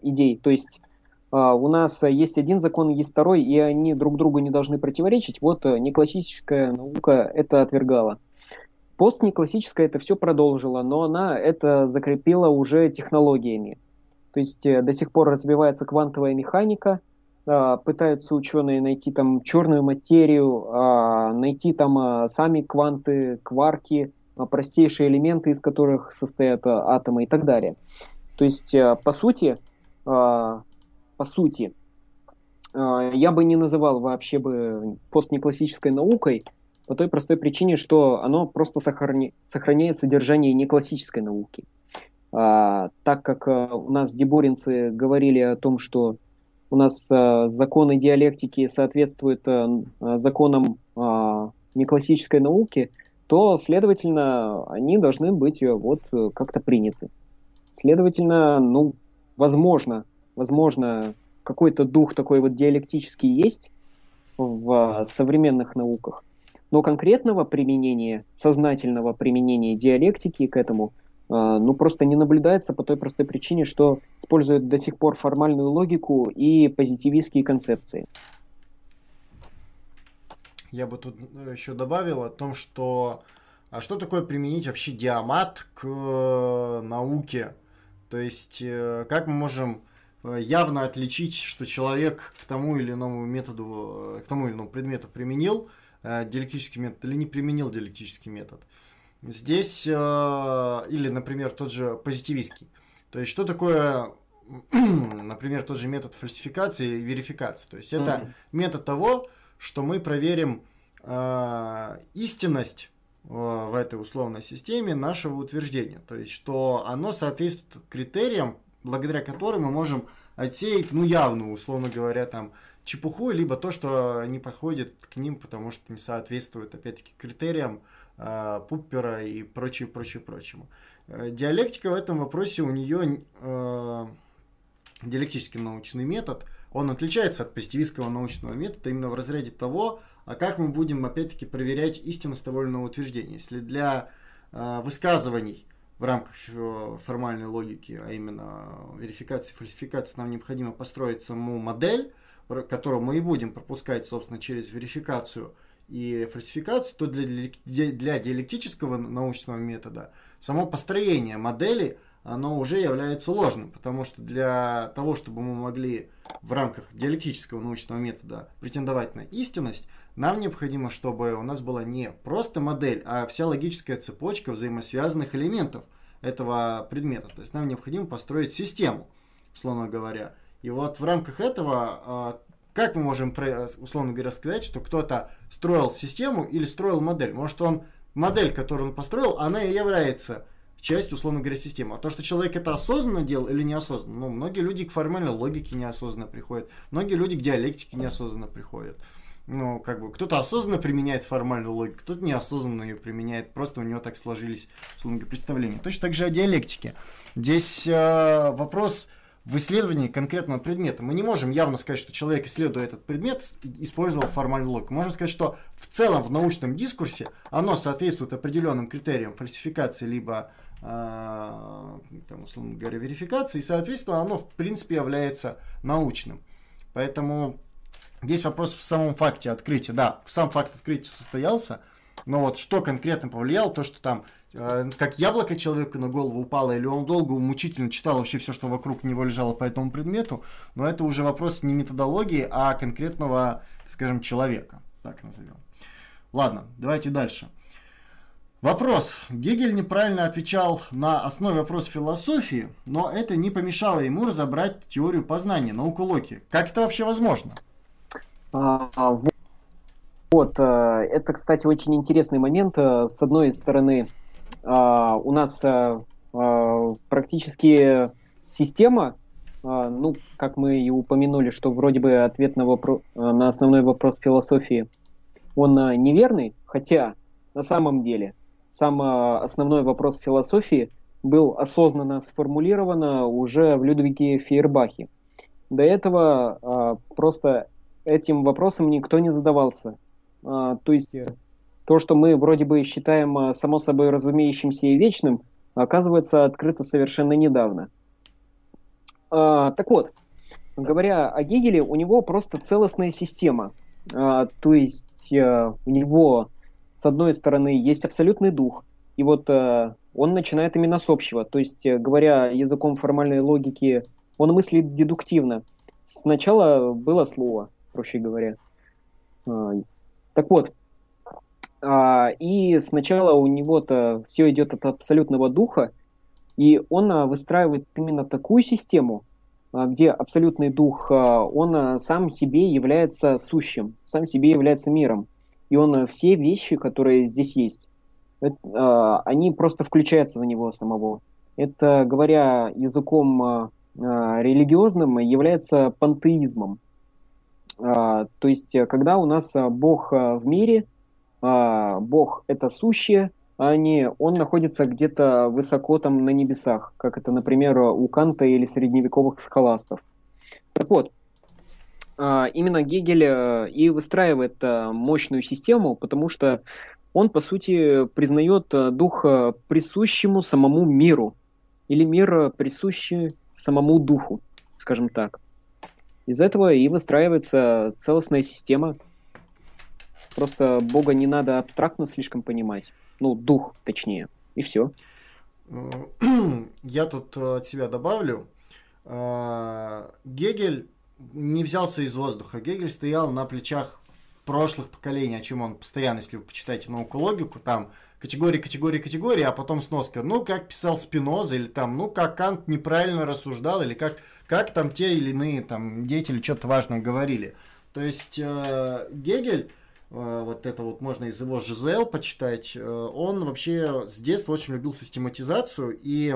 идей, то есть а, у нас есть один закон, есть второй, и они друг другу не должны противоречить. Вот э, неклассическая наука это отвергала. Постнеклассическая это все продолжила, но она это закрепила уже технологиями. То есть э, до сих пор развивается квантовая механика, а, пытаются ученые найти там черную материю, а, найти там сами кванты, кварки, простейшие элементы, из которых состоят атомы и так далее. То есть, э, по сути, по сути. А, я бы не называл вообще бы постнеклассической наукой по той простой причине, что оно просто сохрани... сохраняет содержание неклассической науки. А, так как а, у нас деборинцы говорили о том, что у нас а, законы диалектики соответствуют а, законам а, неклассической науки, то, следовательно, они должны быть вот как-то приняты. Следовательно, ну, возможно, возможно, какой-то дух такой вот диалектический есть в а, современных науках, но конкретного применения, сознательного применения диалектики к этому, а, ну, просто не наблюдается по той простой причине, что используют до сих пор формальную логику и позитивистские концепции. Я бы тут э, еще добавил о том, что а что такое применить вообще диамат к э, науке? То есть, э, как мы можем явно отличить, что человек к тому или иному методу, э, к тому или иному предмету применил э, диалектический метод или не применил диалектический метод. Здесь, или, например, тот же позитивистский. То есть, что такое, (clears throat) например, тот же метод фальсификации и верификации. То есть, это mm-hmm. метод того, что мы проверим истинность в этой условной системе нашего утверждения. То есть, что оно соответствует критериям, благодаря которым мы можем отсеять, ну, явную, условно говоря, там, чепуху, либо то, что не подходит к ним, потому что не соответствует, опять-таки, критериям э, Пуппера и прочее, прочее, прочему. Э, диалектика в этом вопросе у нее э, диалектический научный метод, он отличается от позитивистского научного метода именно в разряде того, а как мы будем, опять-таки, проверять истинность того или иного утверждения. Если для э, высказываний в рамках формальной логики, а именно верификации, фальсификации, нам необходимо построить саму модель, которую мы и будем пропускать, собственно, через верификацию и фальсификацию, то для, для диалектического научного метода само построение модели, оно уже является ложным, потому что для того, чтобы мы могли в рамках диалектического научного метода претендовать на истинность, нам необходимо, чтобы у нас была не просто модель, а вся логическая цепочка взаимосвязанных элементов этого предмета. То есть нам необходимо построить систему, условно говоря. И вот в рамках этого, а, как мы можем, условно говоря, сказать, что кто-то строил систему или строил модель? Может, он модель, которую он построил, она и является частью, условно говоря, системы. А то, что человек это осознанно делал или неосознанно, ну, многие люди к формальной логике неосознанно приходят, многие люди к диалектике неосознанно приходят ну, как бы, кто-то осознанно применяет формальную логику, кто-то неосознанно ее применяет, просто у него так сложились, условно представления. Точно так же о диалектике. Здесь э, вопрос в исследовании конкретного предмета. Мы не можем явно сказать, что человек, исследуя этот предмет, использовал формальную логику. Можем сказать, что в целом в научном дискурсе оно соответствует определенным критериям фальсификации, либо, э, там, условно говоря, верификации, и, соответственно, оно, в принципе, является научным. Поэтому Здесь вопрос в самом факте открытия. Да, сам факт открытия состоялся, но вот что конкретно повлияло, то, что там э, как яблоко человеку на голову упало, или он долго мучительно читал вообще все, что вокруг него лежало по этому предмету, но это уже вопрос не методологии, а конкретного, скажем, человека, так назовем. Ладно, давайте дальше. Вопрос. Гегель неправильно отвечал на основе вопроса философии, но это не помешало ему разобрать теорию познания, науку Локи. Как это вообще возможно? А, вот, э, это, кстати, очень интересный момент. Э, с одной стороны, а, у нас э, практически система, ну, как мы и упомянули, что вроде бы ответ на, вопрос, на основной вопрос философии, он неверный, хотя на самом деле сам основной вопрос философии был осознанно сформулирован уже в Людвиге Фейербахе. До этого просто этим вопросом никто не задавался. А, то есть э, то, что мы вроде бы считаем а, само собой разумеющимся и вечным, оказывается открыто совершенно недавно. А, так вот, говоря о Гегеле, у него просто целостная система. А, то есть а, у него, с одной стороны, есть абсолютный дух, и вот а, он начинает именно с общего. То есть, говоря языком формальной логики, он мыслит дедуктивно. Сначала было слово, проще говоря. А, так вот, а, и сначала у него-то все идет от абсолютного духа, и он а, выстраивает именно такую систему, где абсолютный дух, он сам себе является сущим, сам себе является миром. И он все вещи, которые здесь есть, они просто включаются в него самого. Это, говоря языком религиозным, является пантеизмом. То есть, когда у нас Бог в мире – а, Бог это сущее, а не он находится где-то высоко там на небесах, как это, например, у Канта или средневековых схоластов. Так вот, а, именно Гегель э, и выстраивает э, мощную систему, потому что он, по сути, признает э, дух присущему самому миру, или мир присущий самому духу, скажем так. Из этого и выстраивается целостная система – Просто Бога не надо абстрактно слишком понимать. Ну, дух, точнее. И все. Я тут э, от себя добавлю. Э, Гегель не взялся из воздуха. Гегель стоял на плечах прошлых поколений, о чем он постоянно, если вы почитаете науку логику, там категории, категории, категории, а потом сноска. Ну, как писал Спиноза, или там, ну, как Кант неправильно рассуждал, или как, как там те или иные там деятели что-то важное говорили. То есть э, Гегель Э, вот это вот можно из его Жизел почитать, э, он вообще с детства очень любил систематизацию, и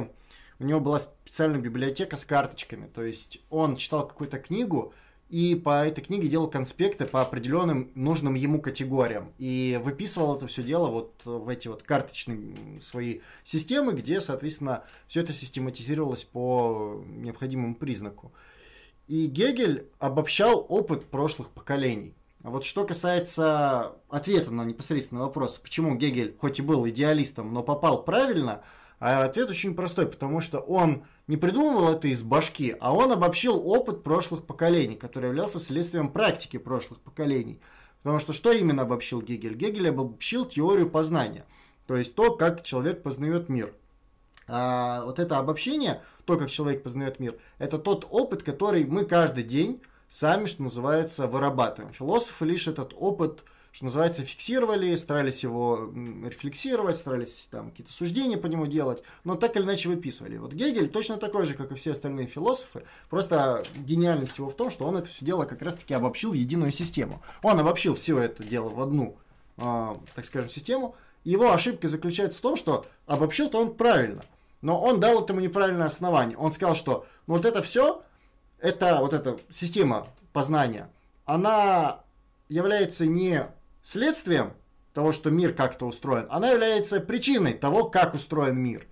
у него была специальная библиотека с карточками, то есть он читал какую-то книгу, и по этой книге делал конспекты по определенным нужным ему категориям. И выписывал это все дело вот в эти вот карточные свои системы, где, соответственно, все это систематизировалось по необходимому признаку. И Гегель обобщал опыт прошлых поколений. А вот что касается ответа на непосредственный вопрос, почему Гегель, хоть и был идеалистом, но попал правильно, а ответ очень простой, потому что он не придумывал это из башки, а он обобщил опыт прошлых поколений, который являлся следствием практики прошлых поколений. Потому что что именно обобщил Гегель? Гегель обобщил теорию познания, то есть то, как человек познает мир. А вот это обобщение, то, как человек познает мир, это тот опыт, который мы каждый день сами, что называется, вырабатываем. Философы лишь этот опыт, что называется, фиксировали, старались его рефлексировать, старались там какие-то суждения по нему делать, но так или иначе выписывали. Вот Гегель точно такой же, как и все остальные философы, просто гениальность его в том, что он это все дело как раз-таки обобщил в единую систему. Он обобщил все это дело в одну, э, так скажем, систему. Его ошибка заключается в том, что обобщил-то он правильно, но он дал этому неправильное основание. Он сказал, что ну, вот это все это вот эта система познания, она является не следствием того, что мир как-то устроен, она является причиной того, как устроен мир.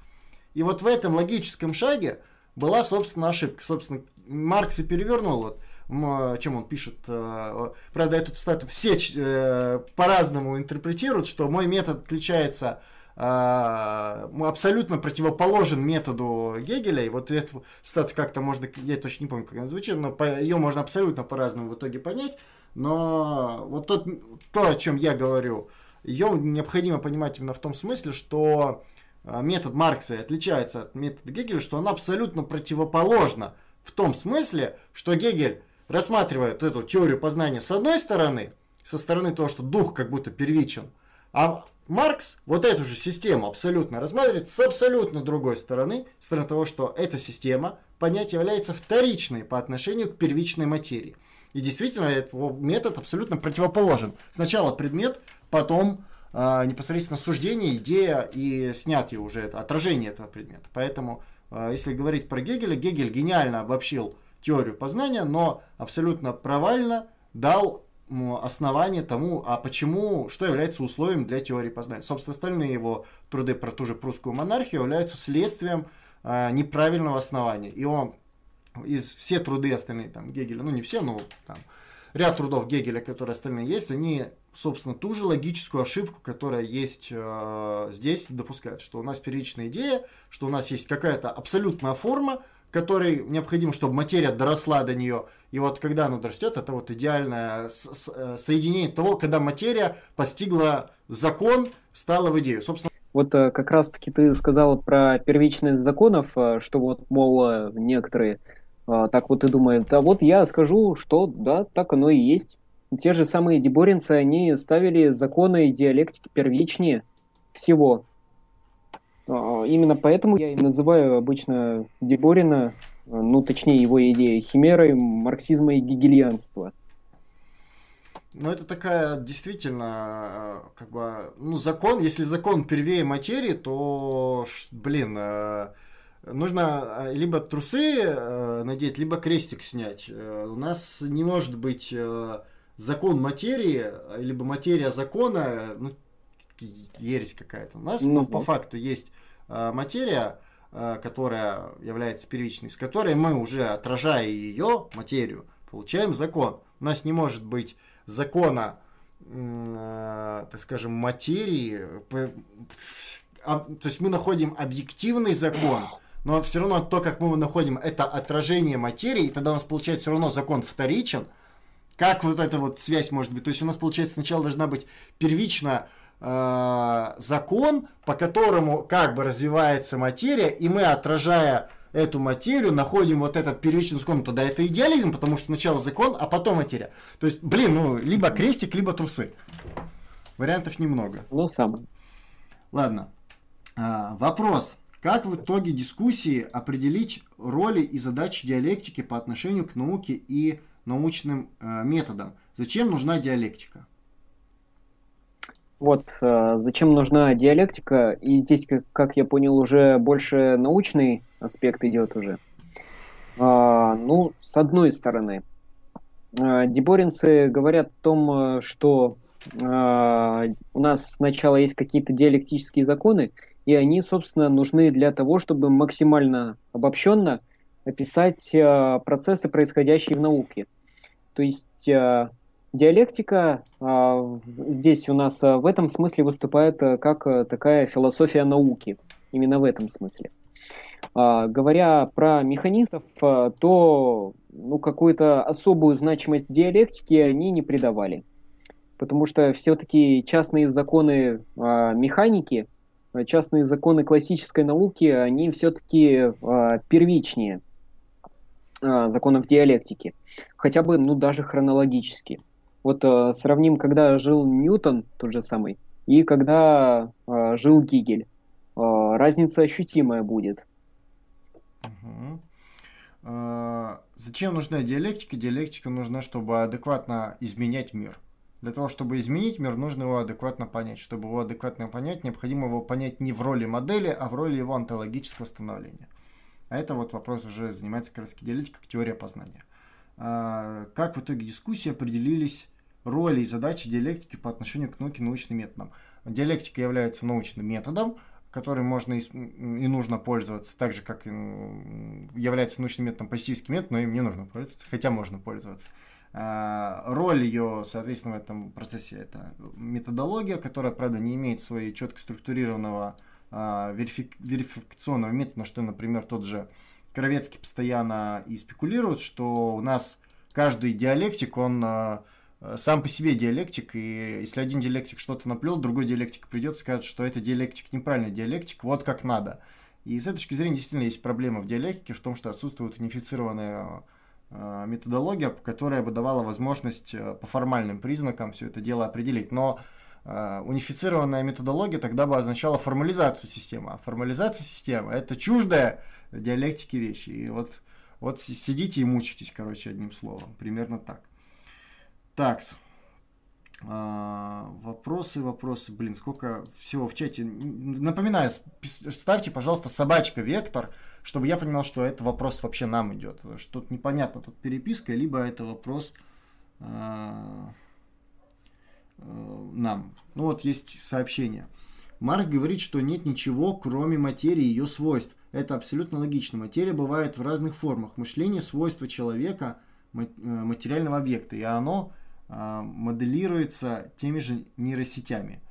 И вот в этом логическом шаге была, собственно, ошибка. Собственно, Маркс и перевернул, вот, чем он пишет. Э, правда, эту цитату все э, по-разному интерпретируют, что мой метод отличается абсолютно противоположен методу Гегеля, и вот эту статую как-то можно, я точно не помню, как она звучит, но ее можно абсолютно по-разному в итоге понять, но вот тот, то, о чем я говорю, ее необходимо понимать именно в том смысле, что а, метод Маркса отличается от метода Гегеля, что он абсолютно противоположна в том смысле, что Гегель рассматривает эту теорию познания с одной стороны, со стороны того, что дух как будто первичен, а Маркс вот эту же систему абсолютно рассматривает с абсолютно другой стороны, с стороны того, что эта система понятие является вторичной по отношению к первичной материи. И действительно, этот метод абсолютно противоположен. Сначала предмет, потом э, непосредственно суждение, идея и снятие уже это, отражение этого предмета. Поэтому, э, если говорить про Гегеля, Гегель гениально обобщил теорию познания, но абсолютно провально дал основание тому, а почему, что является условием для теории познания. Собственно, остальные его труды про ту же прусскую монархию являются следствием э, неправильного основания. И он из все труды остальные, там, Гегеля, ну не все, но там, ряд трудов Гегеля, которые остальные есть, они, собственно, ту же логическую ошибку, которая есть э, здесь, допускают, что у нас первичная идея, что у нас есть какая-то абсолютная форма, который необходим, чтобы материя доросла до нее. И вот когда она дорастет, это вот идеальное э, соединение того, когда материя постигла закон, стала в идею. Собственно, вот э, как раз-таки ты сказал про первичность законов, э, что вот, мол, некоторые так вот и думают. А вот я скажу, что да, так оно и есть. Те же самые деборинцы, они ставили законы диалектики первичнее всего. А, именно поэтому я и называю обычно Деборина, а, ну точнее его идеи, химерой марксизма и гегельянства. Ну, это такая действительно, а, как бы, ну, закон, если закон первее материи, то, блин, нужно либо трусы надеть, либо крестик снять. Э, у нас не может быть закон материи, либо материя закона, ну, ересь какая-то. У нас ну, по, факту есть э, материя, э, которая является первичной, с которой мы уже, отражая ее, материю, получаем закон. У нас не может быть закона, э, так скажем, материи. А, то есть мы находим объективный закон, но все равно то, как мы его находим, это отражение материи, и тогда у нас получается все равно закон вторичен. Как вот эта вот связь может быть? То есть у нас получается сначала должна быть первично э, закон, по которому как бы развивается материя, и мы, отражая эту материю, находим вот этот первичный закон, тогда это идеализм, потому что сначала закон, а потом материя. То есть, блин, ну, либо крестик, либо трусы. Вариантов немного. Ну, сам. Ладно. А, вопрос. Как в итоге дискуссии определить роли и задачи диалектики по отношению к науке и научным э, методам? Зачем нужна диалектика? Вот э, зачем нужна диалектика, и здесь, как, как я понял, уже больше научный аспект идет уже. А, ну, с одной стороны, э, деборинцы говорят о том, э, что э, у нас сначала есть какие-то диалектические законы, и они, собственно, нужны для того, чтобы максимально обобщенно описать э, процессы, происходящие в науке. То есть э, Диалектика а, здесь у нас а, в этом смысле выступает а, как а, такая философия науки. Именно в этом смысле. А, говоря про механистов, а, то ну, какую-то особую значимость диалектики они не придавали. Потому что все-таки частные законы а, механики, частные законы классической науки, они все-таки а, первичнее а, законов диалектики. Хотя бы, ну, даже хронологически. Вот э, сравним, когда жил Ньютон, тот же самый, и когда э, жил Гигель. Э, разница ощутимая будет. Угу. Э, зачем нужна диалектика? Диалектика нужна, чтобы адекватно изменять мир. Для того, чтобы изменить мир, нужно его адекватно понять. Чтобы его адекватно понять, необходимо его понять не в роли модели, а в роли его онтологического становления. А это вот вопрос уже занимается как раз как теория познания. А, как в итоге дискуссии определились роли и задачи диалектики по отношению к науке научным методам. Диалектика является научным методом, которым можно и, и нужно пользоваться, так же, как является научным методом пассивский метод, но им не нужно пользоваться, хотя можно пользоваться. А, роль ее, соответственно, в этом процессе это методология, которая, правда, не имеет своей четко структурированного а, верифик, верификационного метода, на что, например, тот же Кровецкий постоянно и спекулирует, что у нас каждый диалектик, он а, сам по себе диалектик, и если один диалектик что-то наплел, другой диалектик придет и скажет, что это диалектик неправильный диалектик, вот как надо. И с этой точки зрения действительно есть проблема в диалектике в том, что отсутствует унифицированная методология, которая бы давала возможность э, по формальным признакам все это дело определить. Но унифицированная методология тогда бы означала формализацию системы. А формализация системы – это чуждая диалектике вещи. И вот, вот сидите и мучитесь, короче, одним словом. Примерно так. Так. А, вопросы, вопросы. Блин, сколько всего в чате. Напоминаю, ставьте, пожалуйста, собачка Вектор, чтобы я понимал, что это вопрос вообще нам идет. Что-то непонятно тут переписка, либо это вопрос а, а, нам. Ну вот есть сообщение. Марк говорит, что нет ничего, кроме материи и ее свойств. Это абсолютно логично. Материя бывает в разных формах. Мышление – свойство человека, э, материального объекта, и оно моделируется теми же нейросетями.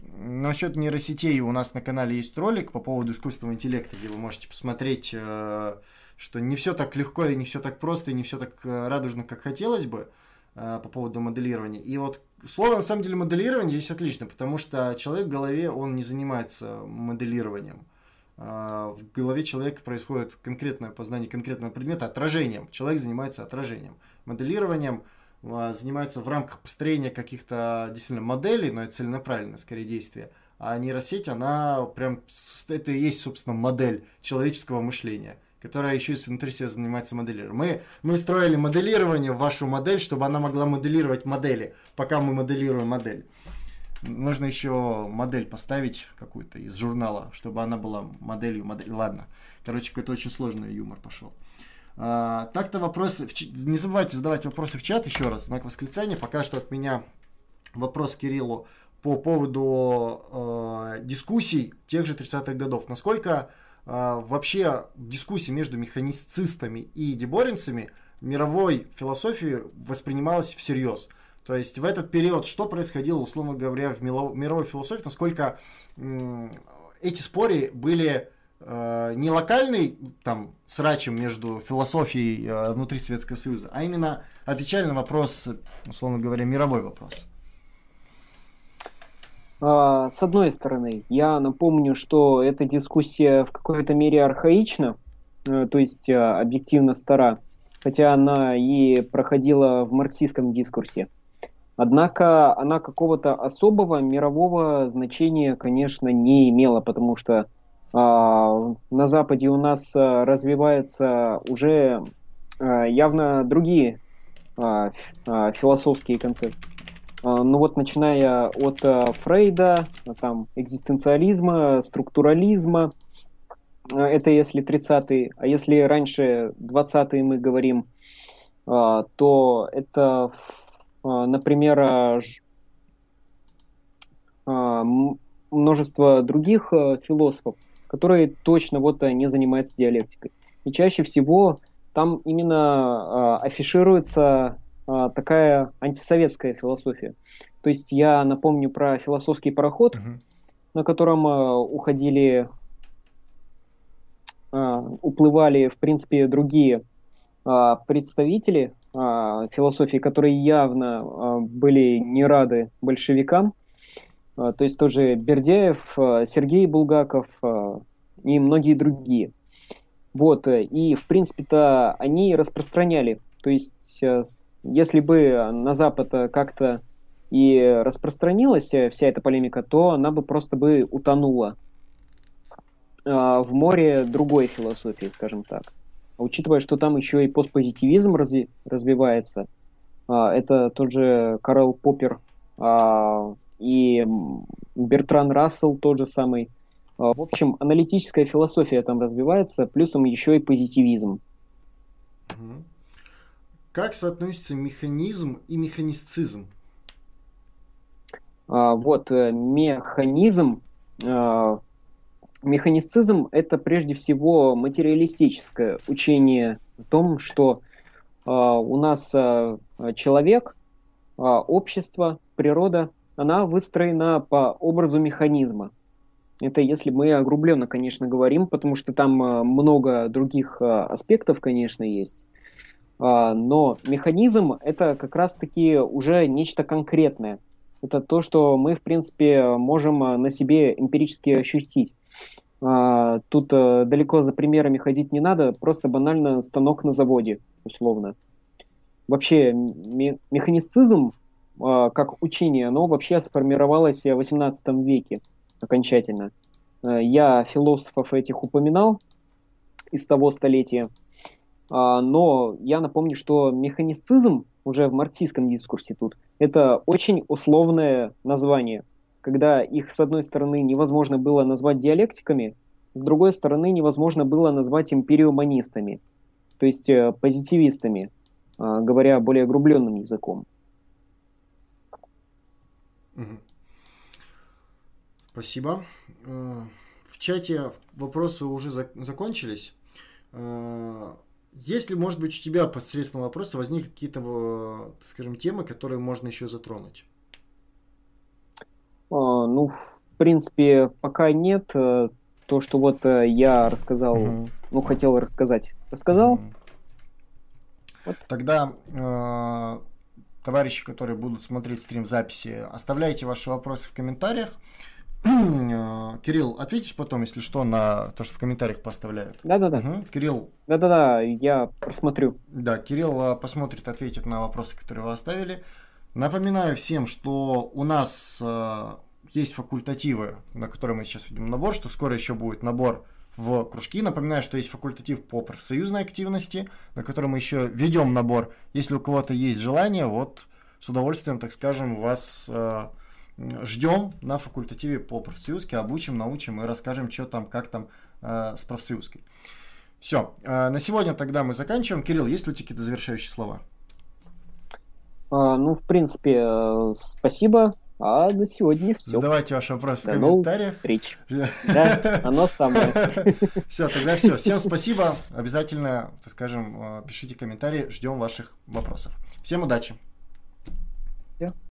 насчет нейросетей у нас на канале есть ролик по поводу искусственного интеллекта, где вы можете посмотреть, э, что не все так легко и не все так просто и не все так э, радужно, как хотелось бы э, по поводу моделирования. И вот слово на самом деле моделирование здесь отлично, потому что человек в голове, он не занимается моделированием. В голове человека происходит конкретное познание конкретного предмета отражением. Человек занимается отражением. Моделированием – а, занимаются в рамках построения каких-то действительно моделей, но это целенаправленное скорее действие. А нейросеть, она прям, это и есть, собственно, модель человеческого мышления которая еще и внутри себя занимается моделированием. Мы, мы строили моделирование в вашу модель, чтобы она могла моделировать модели, пока мы моделируем модель. Нужно еще модель поставить какую-то из журнала, чтобы она была моделью модели. Ладно. Короче, какой-то очень сложный юмор пошел. А, так-то вопросы... Не забывайте задавать вопросы в чат еще раз. Знак восклицания. Пока что от меня вопрос Кириллу по поводу э, дискуссий тех же 30-х годов. Насколько э, вообще дискуссии между механицистами и деборинцами мировой философии воспринималась всерьез? То есть в этот период что происходило, условно говоря, в мировой философии, насколько э, эти споры были не локальный там срачем между философией э, внутри Советского Союза, а именно отвечали на вопрос, условно говоря, мировой вопрос. А, с одной стороны, я напомню, что эта дискуссия в какой-то мере архаична, э, то есть э, объективно стара, хотя она и проходила в марксистском дискурсе. Однако она какого-то особого мирового значения, конечно, не имела, потому что на Западе у нас а, развиваются уже а, явно другие философские концепции. Ну вот начиная от Фрейда, там, экзистенциализма, структурализма, это если 30-е, а если раньше 20-е мы говорим, то это, например, множество других философов, которые точно вот не занимаются диалектикой. И чаще всего там именно э, афишируется э, такая антисоветская философия. То есть я напомню про философский пароход, uh-huh. на котором э, уходили, э, уплывали, в принципе, другие э, представители э, философии, которые явно э, были не рады большевикам. То есть тоже Бердяев, Сергей Булгаков и многие другие. Вот, э, и в принципе-то они распространяли. То есть, э, если бы на Запад э, как-то и распространилась вся эта полемика, то она бы просто бы утонула в море другой философии, скажем так. А учитывая, что там еще и постпозитивизм разви- развивается, это тот же Карл Поппер и Бертран Рассел тот же самый. А, в общем, аналитическая философия там развивается, плюсом еще и позитивизм. Как соотносится механизм и механисцизм? А, вот, э, механизм, а, механисцизм это прежде всего материалистическое учение о том, что у нас человек, общество, природа она выстроена по образу механизма. Это если мы огрубленно, конечно, говорим, потому что там э, много других э, аспектов, конечно, есть. А, но механизм – это как раз-таки уже нечто конкретное. Это то, что мы, в принципе, можем э, на себе эмпирически ощутить. А, тут далеко за примерами ходить не надо, просто банально станок на заводе, условно. Вообще, механицизм а, как учение, оно вообще сформировалось в XVIII веке окончательно. Э, я философов этих упоминал из того столетия, а, но я напомню, что механицизм уже в марксистском дискурсе тут это очень условное название, когда их с одной стороны невозможно было назвать диалектиками, с другой стороны невозможно было назвать империоманистами, то есть э, позитивистами, а, говоря более огрубленным языком. Спасибо. Э, в чате вопросы уже закончились. Э, если, может быть, у тебя посредством вопроса возникли какие-то, скажем, темы, которые можно еще затронуть? ну, в принципе, пока нет. То, что вот я рассказал, угу. ну, хотел рассказать, рассказал. Угу. Вот. Тогда э, товарищи, которые будут смотреть стрим записи, оставляйте ваши вопросы в комментариях. Э, Кирилл, ответишь потом, если что, на то, что в комментариях поставляют? Да-да-да. Угу. Кирилл. Да-да-да, я просмотрю. Да, Кирилл э, посмотрит, ответит на вопросы, которые вы оставили. Напоминаю всем, что у нас э, есть факультативы, на которые мы сейчас ведем набор, что скоро еще будет набор в кружки. Напоминаю, что есть факультатив по профсоюзной активности, на который мы еще ведем набор. Если у кого-то есть желание, вот с удовольствием, так скажем, вас э, ждем на факультативе по профсоюзке, обучим, научим и расскажем, что там, как там э, с профсоюзкой. Все, э, на сегодня тогда мы заканчиваем. Кирилл, есть ли у тебя какие-то завершающие слова? А, ну, в принципе, э, спасибо. А на сегодня все. Задавайте ваши вопросы До в комментариях. встреч. Да, оно самое. (laughs) Все, тогда все. Всем спасибо. Обязательно, так скажем, э, пишите комментарии. Ждем ваших вопросов. Всем удачи.